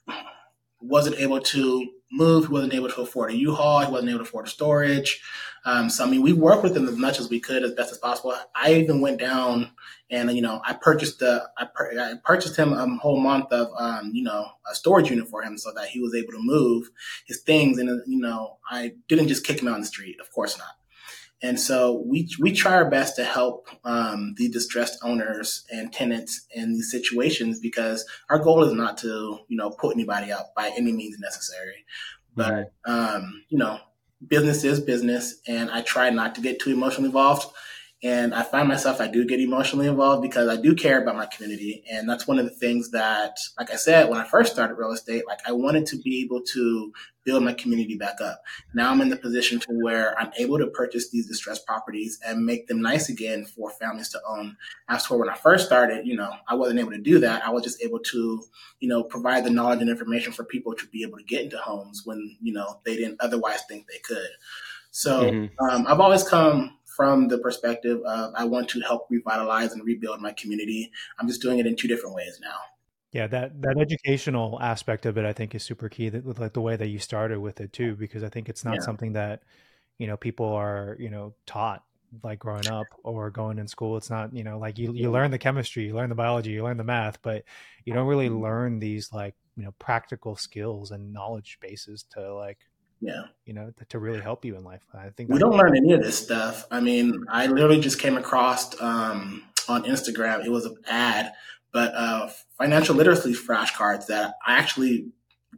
wasn't able to move. He wasn't able to afford a U-Haul. He wasn't able to afford storage. Um, so I mean, we worked with him as much as we could, as best as possible. I even went down and you know I purchased the I, I purchased him a whole month of um, you know a storage unit for him so that he was able to move his things. And you know I didn't just kick him out on the street. Of course not. And so we we try our best to help um, the distressed owners and tenants in these situations because our goal is not to you know put anybody out by any means necessary. But um, you know, business is business, and I try not to get too emotionally involved. And I find myself, I do get emotionally involved because I do care about my community. And that's one of the things that, like I said, when I first started real estate, like I wanted to be able to build my community back up. Now I'm in the position to where I'm able to purchase these distressed properties and make them nice again for families to own. As for when I first started, you know, I wasn't able to do that. I was just able to, you know, provide the knowledge and information for people to be able to get into homes when, you know, they didn't otherwise think they could. So mm-hmm. um, I've always come from the perspective of I want to help revitalize and rebuild my community. I'm just doing it in two different ways now. Yeah, that that educational aspect of it, I think, is super key. That like the way that you started with it too, because I think it's not yeah. something that you know people are you know taught like growing up or going in school. It's not you know like you you learn the chemistry, you learn the biology, you learn the math, but you don't really mm-hmm. learn these like you know practical skills and knowledge bases to like yeah. you know to really help you in life. I think we don't learn any of this stuff. I mean i literally just came across um, on instagram it was an ad but uh, financial literacy flashcards that i actually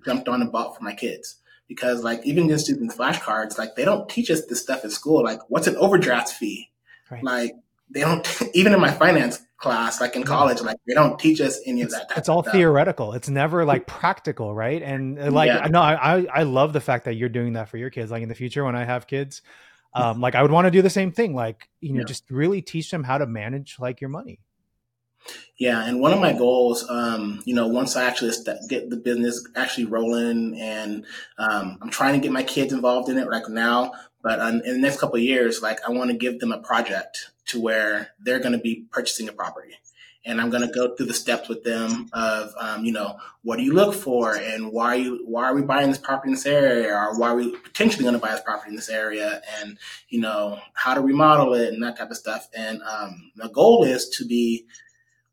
jumped on and bought for my kids. Because like even just using flashcards like they don't teach us this stuff in school like what's an overdraft fee? Right. like they don't *laughs* even in my finance class, like in college, like they don't teach us any of that. It's all stuff. theoretical. It's never like practical, right? And uh, like, yeah. no, I I love the fact that you're doing that for your kids. Like in the future, when I have kids, um, like I would want to do the same thing. Like you know, yeah. just really teach them how to manage like your money. Yeah, and one of my goals, um, you know, once I actually get the business actually rolling, and um, I'm trying to get my kids involved in it like now. But um, in the next couple of years, like I want to give them a project to where they're going to be purchasing a property. And I'm going to go through the steps with them of, um, you know, what do you look for, and why are you why are we buying this property in this area, or why are we potentially going to buy this property in this area, and you know how to remodel it and that type of stuff. And um, the goal is to be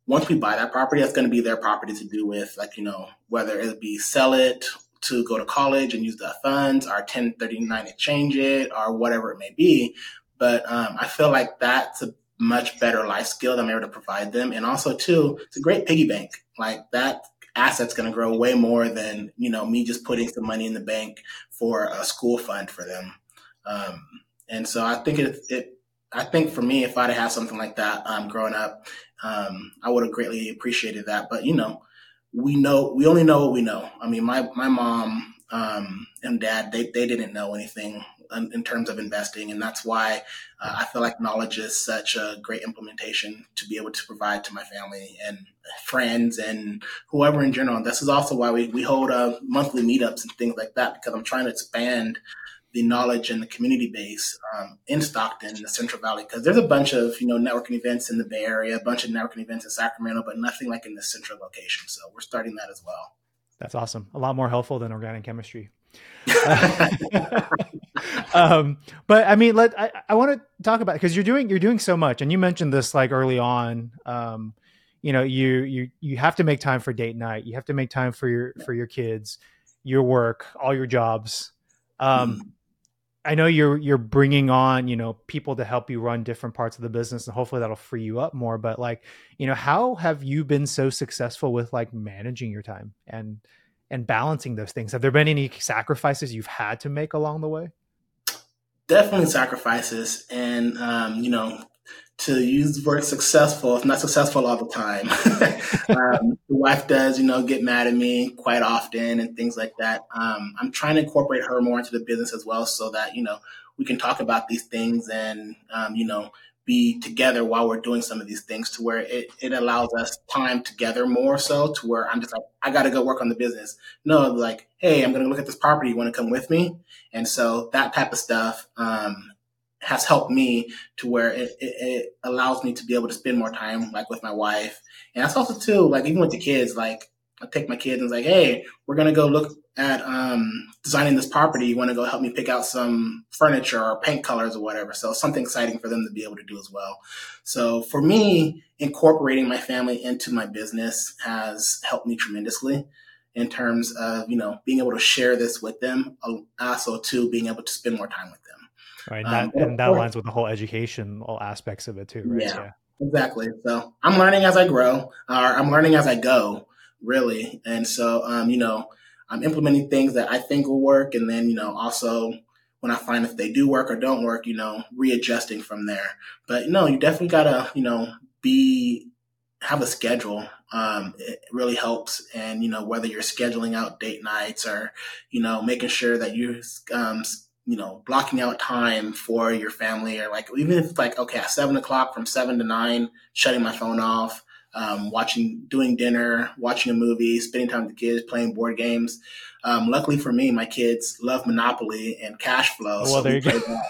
once we buy that property, that's going to be their property to do with, like you know, whether it be sell it to go to college and use the funds, or 1039 exchange it, or whatever it may be. But um, I feel like that's a much better life skill that I'm able to provide them. And also, too, it's a great piggy bank. Like that asset's going to grow way more than, you know, me just putting some money in the bank for a school fund for them. Um, and so I think it, it, I think for me, if I'd have had something like that um, growing up, um, I would have greatly appreciated that. But, you know, we know, we only know what we know. I mean, my, my mom um, and dad, they, they didn't know anything in terms of investing. And that's why uh, I feel like knowledge is such a great implementation to be able to provide to my family and friends and whoever in general. This is also why we, we hold uh, monthly meetups and things like that, because I'm trying to expand the knowledge and the community base um, in Stockton, in the Central Valley, because there's a bunch of you know networking events in the Bay Area, a bunch of networking events in Sacramento, but nothing like in the central location. So we're starting that as well. That's awesome. A lot more helpful than organic chemistry. *laughs* *laughs* um, but I mean, let I, I want to talk about because you're doing you're doing so much, and you mentioned this like early on. Um, you know, you you you have to make time for date night. You have to make time for your for your kids, your work, all your jobs. Um, mm. I know you're you're bringing on you know people to help you run different parts of the business, and hopefully that'll free you up more. But like, you know, how have you been so successful with like managing your time and and balancing those things? Have there been any sacrifices you've had to make along the way? Definitely sacrifices, and um, you know, to use the word successful, if not successful all the time. *laughs* um, the wife does, you know, get mad at me quite often and things like that. Um, I'm trying to incorporate her more into the business as well, so that you know we can talk about these things and um, you know be together while we're doing some of these things to where it, it allows us time together more so to where I'm just like, I got to go work on the business. No, like, hey, I'm going to look at this property. You want to come with me? And so that type of stuff um, has helped me to where it, it, it, allows me to be able to spend more time like with my wife. And that's also too, like even with the kids, like I take my kids and it's like, hey, we're gonna go look at um, designing this property. You want to go help me pick out some furniture or paint colors or whatever. So something exciting for them to be able to do as well. So for me, incorporating my family into my business has helped me tremendously in terms of you know being able to share this with them. Also, too, being able to spend more time with them. Right, and that, um, and that aligns with the whole educational aspects of it too, right? Yeah, yeah, exactly. So I'm learning as I grow, or I'm learning as I go, really. And so, um, you know, I'm implementing things that I think will work, and then you know, also when I find if they do work or don't work, you know, readjusting from there. But no, you definitely gotta, you know, be have a schedule. Um, it really helps. And, you know, whether you're scheduling out date nights or, you know, making sure that you um, you know, blocking out time for your family or like, even if like, okay, at seven o'clock from seven to nine, shutting my phone off, um, watching, doing dinner, watching a movie, spending time with the kids, playing board games. Um, luckily for me, my kids love Monopoly and cash flow. Well, so there you go.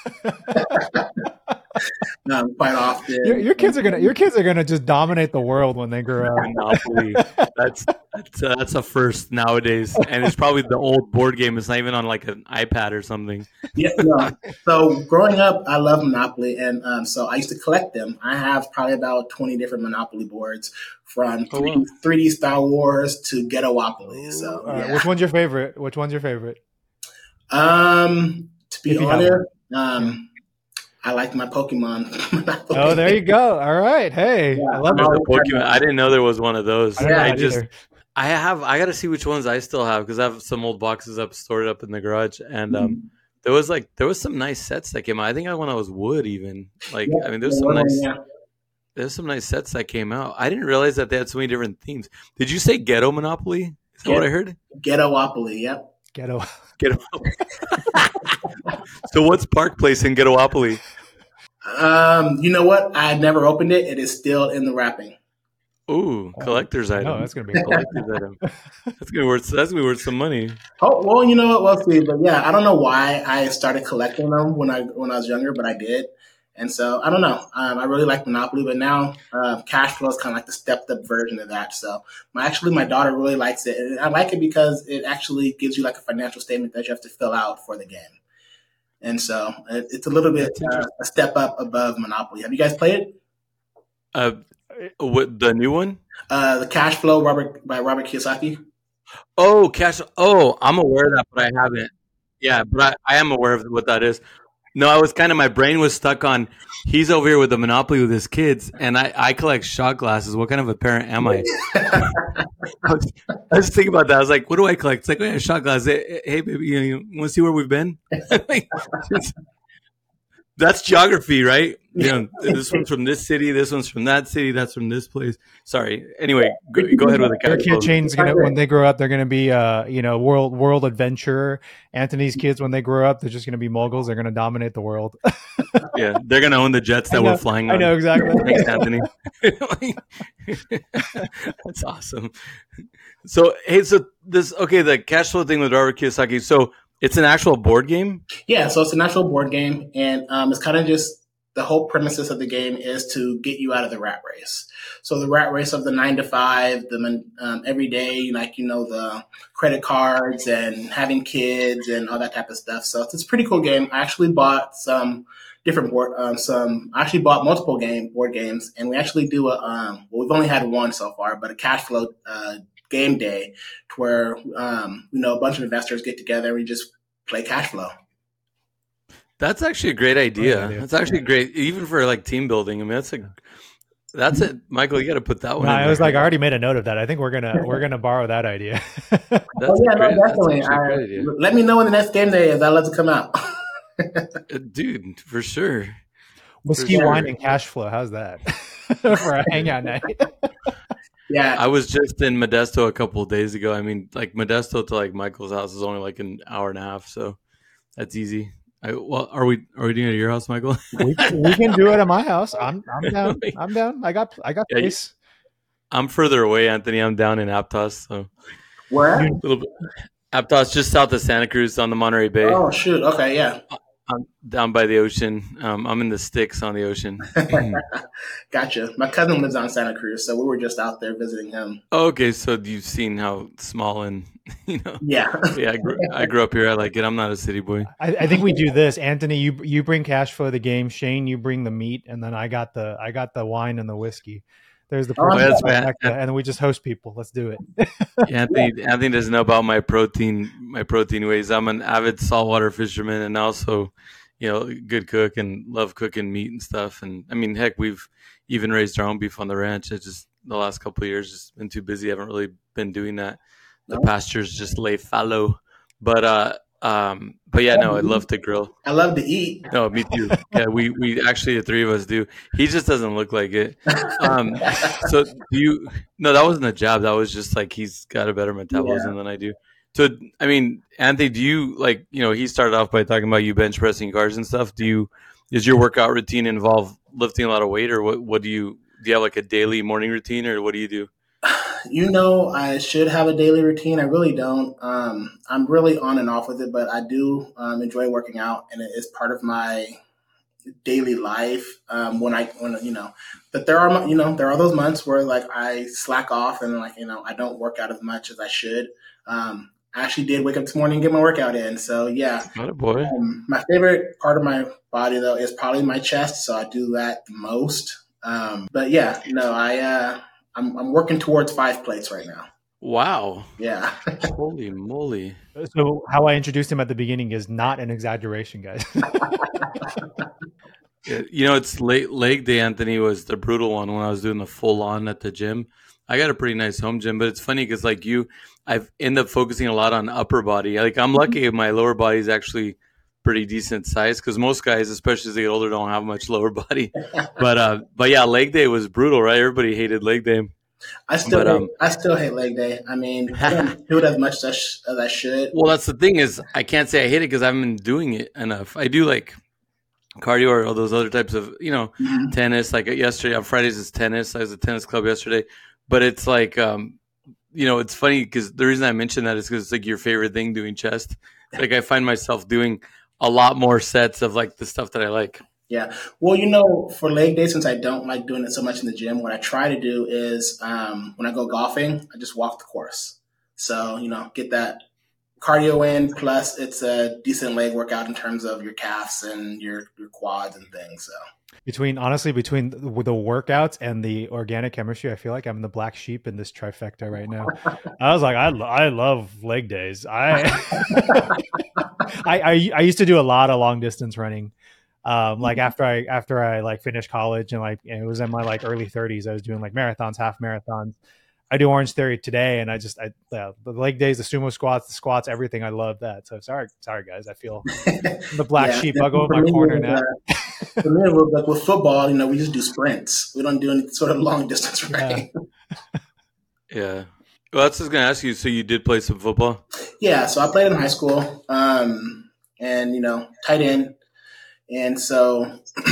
*laughs* *laughs* um, quite often. Your, your, kids are gonna your kids are gonna just dominate the world when they grow up. Monopoly. that's that's a, that's a first nowadays, and it's probably the old board game. It's not even on like an iPad or something. Yeah. No. So growing up, I love Monopoly, and um, so I used to collect them. I have probably about twenty different Monopoly boards from oh, 3D, 3D Star Wars to Ghettopoly. So, yeah. which one's your favorite? Which one's your favorite? Um, to be honest, um, I like my Pokemon. *laughs* oh, there you go. All right. Hey, yeah, I love the Pokemon. I didn't know there was one of those. I, I just, either. I have, I got to see which ones I still have because I have some old boxes up stored up in the garage, and um, mm-hmm. there was like there was some nice sets that came out. I think I when I was wood even like yeah, I mean there's some nice. Yeah. There's some nice sets that came out. I didn't realize that they had so many different themes. Did you say ghetto monopoly? Is that Get- what I heard? Ghettopoly, yep. Ghetto. Ghetto. *laughs* so what's Park Place in Ghettopoly? Um, you know what? I never opened it. It is still in the wrapping. Ooh, collector's item. Oh, that's gonna be a collector's item. That's gonna be worth. That's gonna be worth some money. Oh well, you know what? We'll see. But yeah, I don't know why I started collecting them when I when I was younger, but I did. And so I don't know. Um, I really like Monopoly, but now uh, cash flow is kind of like the stepped up version of that. So my actually my daughter really likes it, and I like it because it actually gives you like a financial statement that you have to fill out for the game. And so it, it's a little bit uh, a step up above Monopoly. Have you guys played it? Uh, what the new one? Uh, the Cash Flow Robert by Robert Kiyosaki. Oh, cash. Oh, I'm aware of that, but I haven't. Yeah, but I, I am aware of what that is. No, I was kind of my brain was stuck on. He's over here with the monopoly with his kids, and I, I collect shot glasses. What kind of a parent am I? *laughs* I, was, I was thinking about that. I was like, what do I collect? It's like, oh yeah, shot glasses. Hey, hey baby, you, you want to see where we've been? *laughs* that's geography, right? You know, this one's from this city, this one's from that city, that's from this place. Sorry. Anyway, go, go ahead with the Their kid chain's gonna when they grow up, they're gonna be uh, you know, world world adventurer. Anthony's kids when they grow up, they're just gonna be moguls. They're gonna dominate the world. *laughs* yeah, they're gonna own the jets that we're flying on. I know exactly. *laughs* Thanks, Anthony. *laughs* that's awesome. So hey, so this okay, the cash flow thing with Robert Kiyosaki. So it's an actual board game. Yeah, so it's an actual board game, and um, it's kind of just the whole premises of the game is to get you out of the rat race. So the rat race of the nine to five, the um, every day, like you know, the credit cards and having kids and all that type of stuff. So it's, it's a pretty cool game. I actually bought some different board, um, some. I actually bought multiple game board games, and we actually do a. Um, well, we've only had one so far, but a cash flow uh, game day, to where um, you know a bunch of investors get together and we just play cash flow. That's actually a great idea. idea. That's actually great, even for like team building. I mean, that's a that's it, Michael. You got to put that one. No, I was like, I already made a note of that. I think we're gonna we're gonna borrow that idea. *laughs* oh yeah, great, no, definitely. I, let me know when the next game day is. I'd love to come out. Uh, dude, for sure. Whiskey, for sure. wine, and cash flow. How's that *laughs* for a hangout night? *laughs* yeah, I was just in Modesto a couple days ago. I mean, like Modesto to like Michael's house is only like an hour and a half, so that's easy. I, well, are we are we doing it at your house, Michael? *laughs* we, we, can do it at my house. I'm I'm *laughs* down. I'm down. I got I got yeah, space. I'm further away, Anthony. I'm down in Aptos. So where? A little bit. Aptos, just south of Santa Cruz on the Monterey Bay. Oh shoot! Okay, yeah. I'm down by the ocean. Um, I'm in the sticks on the ocean. *laughs* gotcha. My cousin lives on Santa Cruz, so we were just out there visiting him. Okay, so you've seen how small and *laughs* you know. Yeah. yeah, I grew, I grew, up here. I like it. I'm not a city boy. I, I, think we do this. Anthony, you you bring cash for the game. Shanne, you bring the meat, and then I got the I got the wine and the whiskey. There's the oh, that's and we just host people. Let's do it. *laughs* Anthony Anthony doesn't know about my protein my protein ways. I'm an avid saltwater fisherman and also, you know, good cook and love cooking meat and stuff. And I mean, heck, we've even raised our own beef on the ranch. It's just the last couple of years just been too busy. I haven't really been doing that. The pastures just lay fallow. But uh um, but yeah, no, I'd love to grill. I love to eat. No, me too. Yeah, we we actually the three of us do. He just doesn't look like it. Um, so do you? No, that wasn't a job. That was just like he's got a better metabolism yeah. than I do. So I mean, Anthony, do you like? You know, he started off by talking about you bench pressing cars and stuff. Do you? Does your workout routine involve lifting a lot of weight, or what? What do you? Do you have like a daily morning routine, or what do you do? You know, I should have a daily routine. I really don't. Um, I'm really on and off with it, but I do um, enjoy working out, and it is part of my daily life. Um, when I, when you know, but there are, you know, there are those months where like I slack off and like you know I don't work out as much as I should. Um, I actually did wake up this morning and get my workout in. So yeah, a boy. Um, my favorite part of my body though is probably my chest. So I do that the most. Um, but yeah, no, I. Uh, I'm, I'm working towards five plates right now. Wow. Yeah. *laughs* Holy moly. So how I introduced him at the beginning is not an exaggeration, guys. *laughs* you know, it's late leg day. Anthony was the brutal one when I was doing the full on at the gym. I got a pretty nice home gym, but it's funny because like you, I've ended up focusing a lot on upper body. Like I'm lucky if my lower body is actually pretty decent size because most guys, especially as they get older, don't have much lower *laughs* body. but uh, but yeah, leg day was brutal, right? Everybody hated leg day. I still, but, hate, um, I still hate leg day. I mean, *laughs* I don't do it as much as, as I should. Well, that's the thing is, I can't say I hate it because I haven't been doing it enough. I do like cardio or all those other types of, you know, mm-hmm. tennis. Like yesterday on Fridays is tennis. I was at tennis club yesterday, but it's like, um, you know, it's funny because the reason I mentioned that is because it's like your favorite thing doing chest. Like I find myself doing a lot more sets of like the stuff that I like. Yeah. Well, you know, for leg day, since I don't like doing it so much in the gym, what I try to do is um, when I go golfing, I just walk the course. So, you know, get that cardio in, plus it's a decent leg workout in terms of your calves and your, your quads and things. So, between honestly between the, the workouts and the organic chemistry, I feel like I'm the black sheep in this trifecta right now. *laughs* I was like, I, I love leg days. I, *laughs* I, I I used to do a lot of long distance running. Um, like mm-hmm. after I after I like finished college and like and it was in my like early 30s, I was doing like marathons, half marathons. I do Orange Theory today, and I just I the leg days, the sumo squats, the squats, everything. I love that. So sorry, sorry guys. I feel *laughs* the black yeah, sheep. I'll go in my corner now. For me, with, like with football, you know, we just do sprints. We don't do any sort of long distance running. Yeah. *laughs* yeah. Well, that's just gonna ask you. So you did play some football? Yeah. So I played in high school, um, and you know, tight end, and so *clears throat*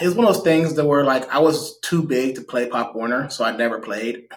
it's one of those things that were like I was too big to play Pop Warner, so I never played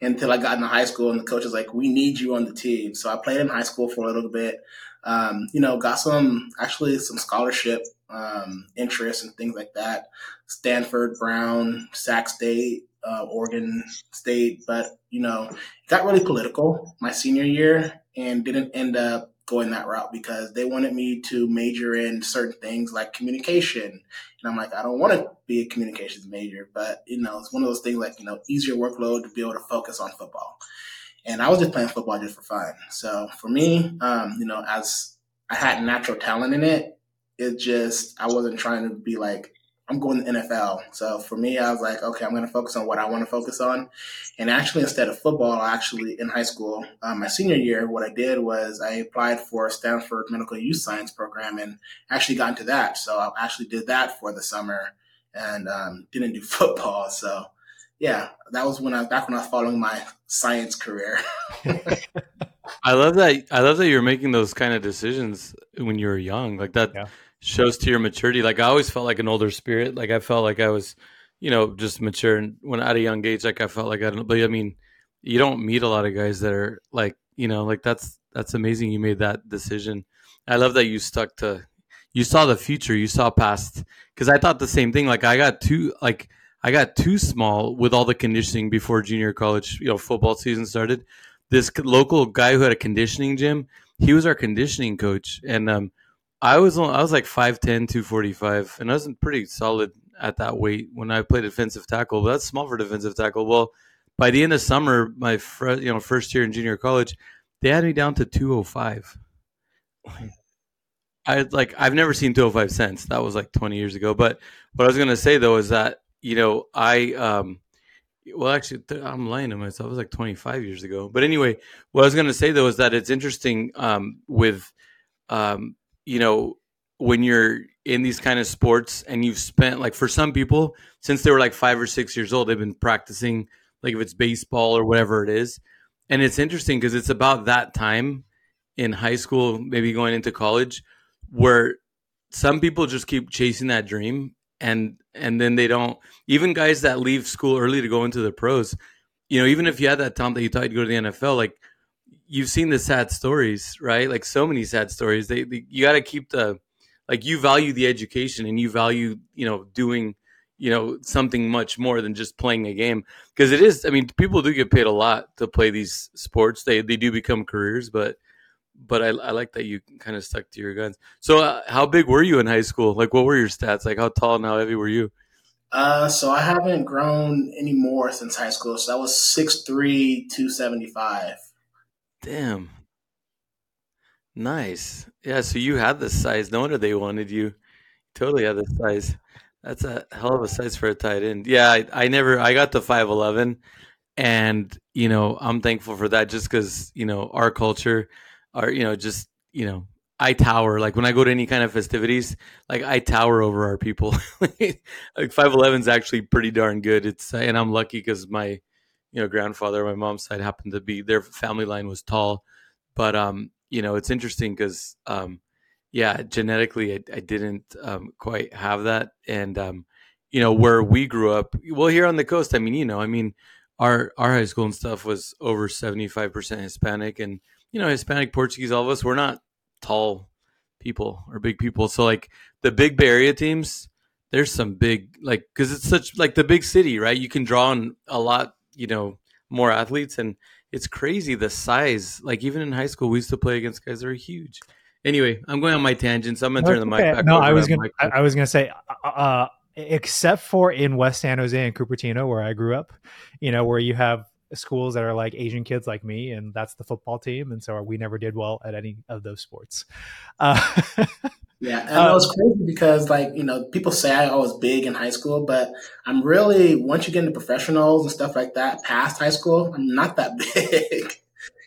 until I got into high school, and the coach was like, "We need you on the team." So I played in high school for a little bit. Um, you know, got some actually some scholarship um, interests and things like that. Stanford, Brown, Sac State, uh, Oregon State, but you know, it got really political my senior year and didn't end up going that route because they wanted me to major in certain things like communication. And I'm like, I don't want to be a communications major, but you know, it's one of those things like, you know, easier workload to be able to focus on football. And I was just playing football just for fun. So for me, um, you know, as I had natural talent in it, it just, I wasn't trying to be like, I'm going to NFL. So for me, I was like, okay, I'm going to focus on what I want to focus on. And actually, instead of football, actually in high school, um, my senior year, what I did was I applied for Stanford Medical Youth Science program and actually got into that. So I actually did that for the summer and um, didn't do *laughs* football. So yeah, that was when I back when I was following my science career. *laughs* I love that. I love that you're making those kind of decisions when you're young, like that. Yeah shows to your maturity. Like I always felt like an older spirit. Like I felt like I was, you know, just mature. And when at a young age, like I felt like I don't. But I mean, you don't meet a lot of guys that are like, you know, like that's that's amazing. You made that decision. I love that you stuck to. You saw the future. You saw past. Because I thought the same thing. Like I got too like I got too small with all the conditioning before junior college. You know, football season started. This local guy who had a conditioning gym. He was our conditioning coach, and um, I was I was like 5'10", 245, and I was pretty solid at that weight when I played defensive tackle. But that's small for defensive tackle. Well, by the end of summer, my fr- you know first year in junior college, they had me down to 205. I like I've never seen 205 since. That was like 20 years ago. But what I was gonna say though is that you know I um well actually I'm lying to myself. It was like 25 years ago. But anyway, what I was gonna say though is that it's interesting um, with um, you know, when you're in these kind of sports and you've spent like for some people since they were like five or six years old, they've been practicing like if it's baseball or whatever it is. And it's interesting because it's about that time in high school, maybe going into college, where some people just keep chasing that dream and and then they don't even guys that leave school early to go into the pros, you know, even if you had that talent that you thought you'd go to the NFL, like you've seen the sad stories, right? Like so many sad stories. They, they you got to keep the like you value the education and you value you know doing you know something much more than just playing a game because it is. I mean, people do get paid a lot to play these sports. They they do become careers, but but I, I like that you kind of stuck to your guns. So, uh, how big were you in high school? Like, what were your stats? Like, how tall and how heavy were you? Uh, so I haven't grown anymore since high school. So I was 6'3", 275. Damn. Nice. Yeah, so you had the size. No wonder they wanted you. Totally had the size. That's a hell of a size for a tight end. Yeah, I, I never I got the five eleven and you know, I'm thankful for that just because, you know, our culture, our you know, just, you know, I tower. Like when I go to any kind of festivities, like I tower over our people. *laughs* like five eleven is actually pretty darn good. It's and I'm lucky because my you know grandfather my mom's side happened to be their family line was tall. But um you know it's interesting because um yeah genetically I, I didn't um, quite have that. And um you know where we grew up well here on the coast i mean you know i mean our our high school and stuff was over 75% hispanic. And you know hispanic portuguese all of us we're not tall people or big people. So like the big bay area teams there's some big like because it's such like the big city right? You can draw on a lot you know more athletes and it's crazy the size like even in high school we used to play against guys that are huge. Anyway i'm going on my tangents i'm gonna turn the mic back no i was gonna I, was gonna say uh, except for in west san jose and cupertino where i grew up you know where you have schools that are like asian kids like me and that's the football team and so we never did well at any of those sports *laughs* uh, Yeah, and um, it was crazy because like you know people say I was big in high school, but I'm really once you get into professionals and stuff like that past high school, I'm not that *laughs* big.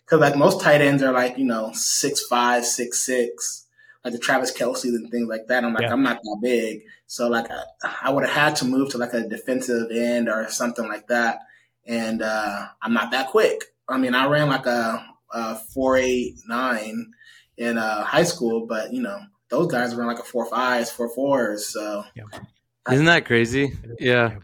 Because like most tight ends are like you know six five, six six, like the Travis Kelce's and things like that. I'm like yeah. I'm not that big, so like I, I would have had to move to like a defensive end or something like that, and uh, I'm not that quick. I mean, I ran like a, a four eight nine in uh, high school, but you know those guys run like a four fives, four fours. So yeah. isn't that crazy? Yeah.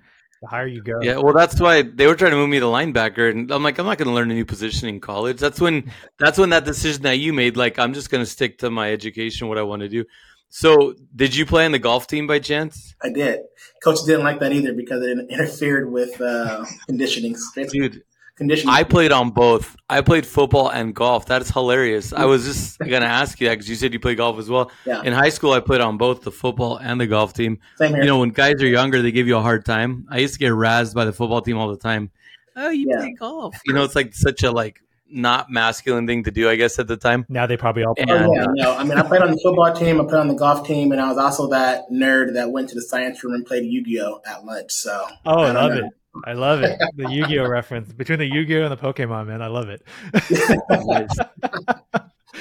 The higher you go. Yeah, well, that's why they were trying to move me to linebacker, and I'm like, I'm not going to learn a new position in college. That's when, that's when that decision that you made, like, I'm just going to stick to my education, what I want to do. So, did you play on the golf team by chance? I did. Coach didn't like that either because it *laughs* interfered with uh, conditioning. Dude, conditioning. I played on both. I played football and golf. That is hilarious. I was just *laughs* gonna ask you that because you said you play golf as well. Yeah. In high school, I played on both the football and the golf team. Same here. You know, when guys are younger, they give you a hard time. I used to get razzed by the football team all the time. Oh, you yeah. play golf? You know, it's like such a like not masculine thing to do, I guess, at the time. Now they probably all. And, oh, yeah, no. I mean, I played on the football team, I played on the golf team, and I was also that nerd that went to the science room and played Yu Gi Oh at lunch. So, oh, I, I love know. it. I love it. *laughs* The Yu Gi Oh reference between the Yu Gi Oh and the Pokemon, man. I love it.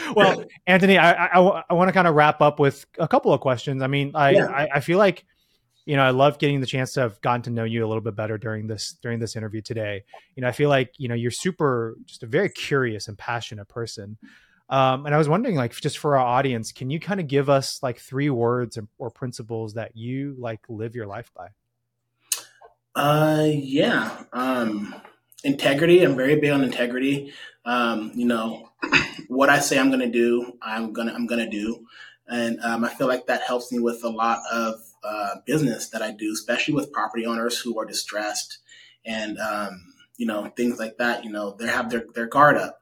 *laughs* well, Anthony, I, I, I want to kind of wrap up with a couple of questions. I mean, I, yeah. I, I feel like you know, I love getting the chance to have gotten to know you a little bit better during this during this interview today. You know, I feel like you know you're super, just a very curious and passionate person. Um, and I was wondering, like, just for our audience, can you kind of give us like three words or, or principles that you like live your life by? Uh, yeah. Um, integrity. I'm very big on integrity. Um, you know, *clears throat* what I say I'm going to do, I'm gonna I'm gonna do, and um, I feel like that helps me with a lot of uh, business that I do, especially with property owners who are distressed and um, you know things like that. You know, they have their their guard up,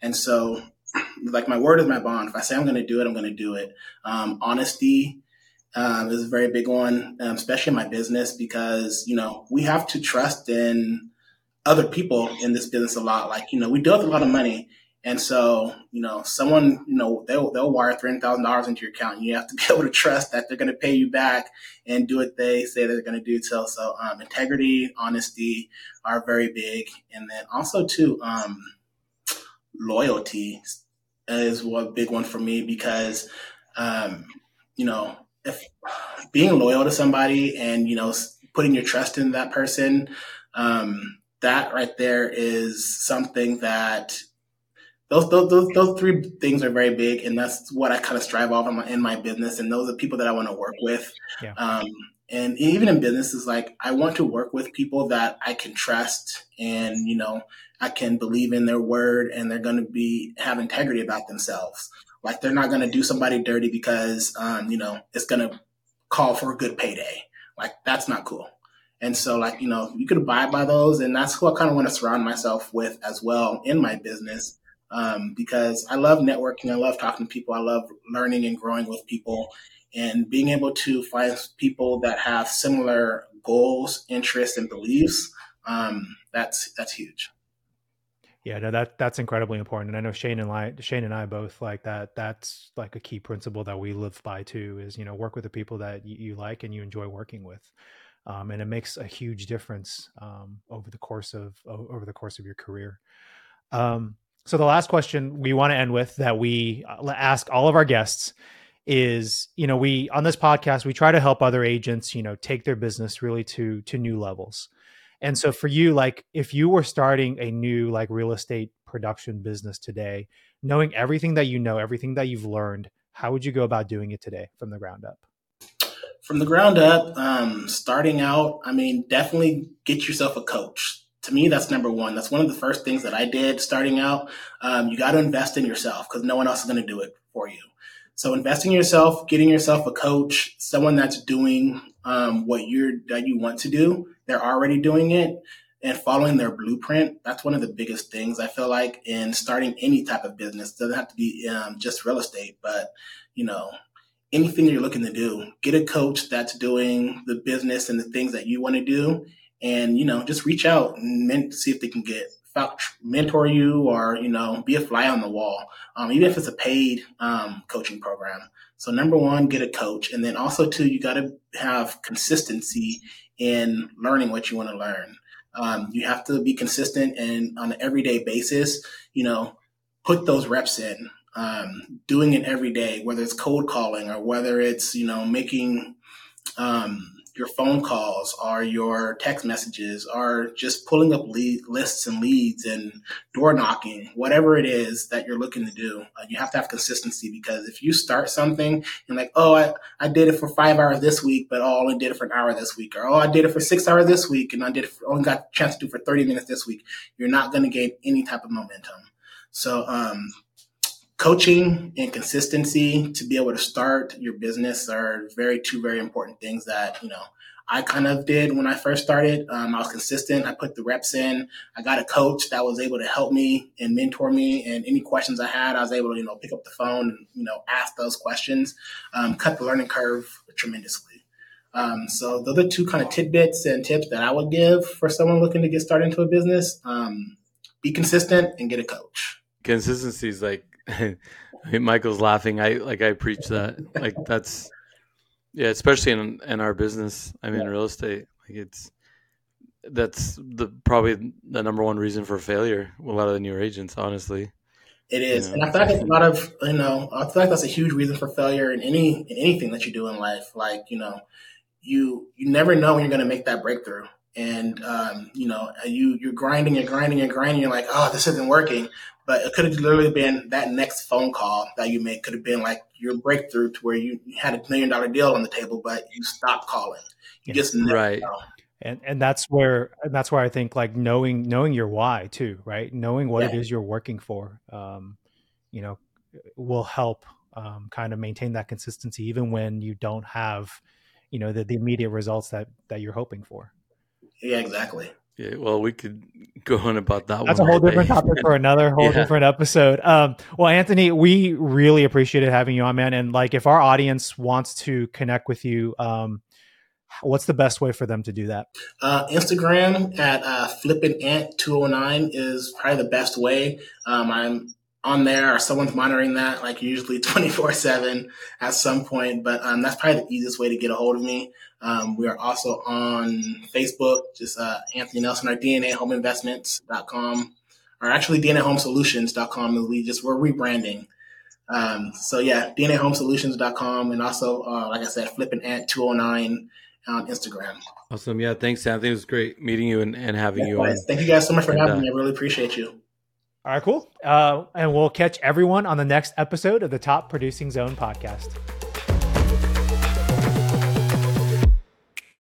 and so *clears throat* like my word is my bond. If I say I'm going to do it, I'm going to do it. Um, honesty um, is a very big one, um, especially in my business because you know we have to trust in other people in this business a lot. Like you know, we do have a lot of money, and so, you know, someone, you know, they'll, they'll wire $300,000 into your account. You have to *laughs* be able to trust that they're going to pay you back and do what they say they're going to do. So, so, um, integrity, honesty are very big. And then also too, um, loyalty is one big one for me because, um, you know, if being loyal to somebody and, you know, putting your trust in that person, um, that right there is something that those, those, those, those three things are very big, and that's what I kind of strive off in my, in my business. And those are people that I want to work with. Yeah. Um, and even in business is like I want to work with people that I can trust, and you know I can believe in their word, and they're going to be have integrity about themselves. Like they're not going to do somebody dirty because um, you know it's going to call for a good payday. Like that's not cool. And so, like, you know, you could abide by those. And that's who I kind of want to surround myself with as well in my business um, because I love networking. I love talking to people. I love learning and growing with people and being able to find people that have similar goals, interests, and beliefs. Um, that's that's huge. Yeah, no, that that's incredibly important, and I know Shanne and I, Shanne and I both like that. That's like a key principle that we live by too. Is you know work with the people that you, like and you enjoy working with, um, and it makes a huge difference um, over the course of over the course of your career. Um, so the last question we want to end with that we uh, ask all of our guests is, you know, we on this podcast we try to help other agents, you know, take their business really to to new levels. And so for you like if you were starting a new like real estate production business today, knowing everything that you know, everything that you've learned, how would you go about doing it today from the ground up? From the ground up, um, starting out, I mean, definitely get yourself a coach to me, that's number one. That's one of the first things that I did starting out. Um, you got to invest in yourself because no one else is going to do it for you. So investing in yourself, getting yourself a coach, someone that's doing um, what you're that you want to do. They're already doing it and following their blueprint. That's one of the biggest things I feel like in starting any type of business. It doesn't have to be um, just real estate, but you know anything you're looking to do. Get a coach that's doing the business and the things that you want to do and you know just reach out and see if they can get mentor you or you know be a fly on the wall um, even if it's a paid um, coaching program. So number one get a coach and then also two you got to have consistency in learning what you want to learn. Um, you have to be consistent and on an everyday basis you know put those reps in um, doing it every day whether it's cold calling or whether it's you know making um, your phone calls or your text messages or just pulling up lead, lists and leads and door knocking, whatever it is that you're looking to do, uh, you have to have consistency because if you start something and like, oh, I, I did it for five hours this week, but oh, I only did it for an hour this week, or oh, I did it for six hours this week and I did it for, only got a chance to do for 30 minutes this week, you're not going to gain any type of momentum. So, um, coaching and consistency to be able to start your business are very two very important things that you know I kind of did when I first started. Um, I was consistent. I put the reps in. I got a coach that was able to help me and mentor me. And any questions I had, I was able to, you know, pick up the phone and, you know, ask those questions, um, cut the learning curve tremendously. Um, so those are two kind of tidbits and tips that I would give for someone looking to get started into a business. Um, be consistent and get a coach. Consistency is like *laughs* Michael's laughing. I like I preach that. Like that's yeah, especially in in our business. I mean, real estate. Like it's that's the probably the number one reason for failure. A lot of the newer agents, honestly. It is, you know, and I feel like a lot of you know, I feel like that's a huge reason for failure in any in anything that you do in life. Like you know, you you never know when you're going to make that breakthrough, and um, you know, you you're grinding and grinding and grinding. You're like, oh, this isn't working, but it could have literally been that next phone call that you made could have been like your breakthrough to where you had a million dollar deal on the table, but you stopped calling. You just right. Know. And and that's where and that's where I think like knowing knowing your why too, right? Knowing what yeah. it is you're working for, um, you know, will help um, kind of maintain that consistency even when you don't have, you know, the, the immediate results that that you're hoping for. Yeah, exactly. Yeah, well, we could go on about that. One. That's a whole different topic for another *laughs* whole yeah. different episode. Um, well, Anthony, we really appreciated having you on, man. And like, if our audience wants to connect with you, um, what's the best way for them to do that? Uh, Instagram at uh, flippin ant 209 is probably the best way. Um, I'm on there or someone's monitoring that like usually *laughs* 24 7 at some point but um, that's probably the easiest way to get a hold of me. Um, we are also on facebook just uh, anthony nelson or dna home investments.com or actually dna home solutions.com we just we're rebranding. Um, so yeah dna home solutions.com and also uh, like i said flipping ant 209 on instagram. Awesome. Yeah thanks anthony. It was great meeting you and, and having you on. thank you guys so much for and, having uh, me. I really appreciate you all right, cool. Uh, and we'll catch everyone on the next episode of the Top Producing Zone podcast.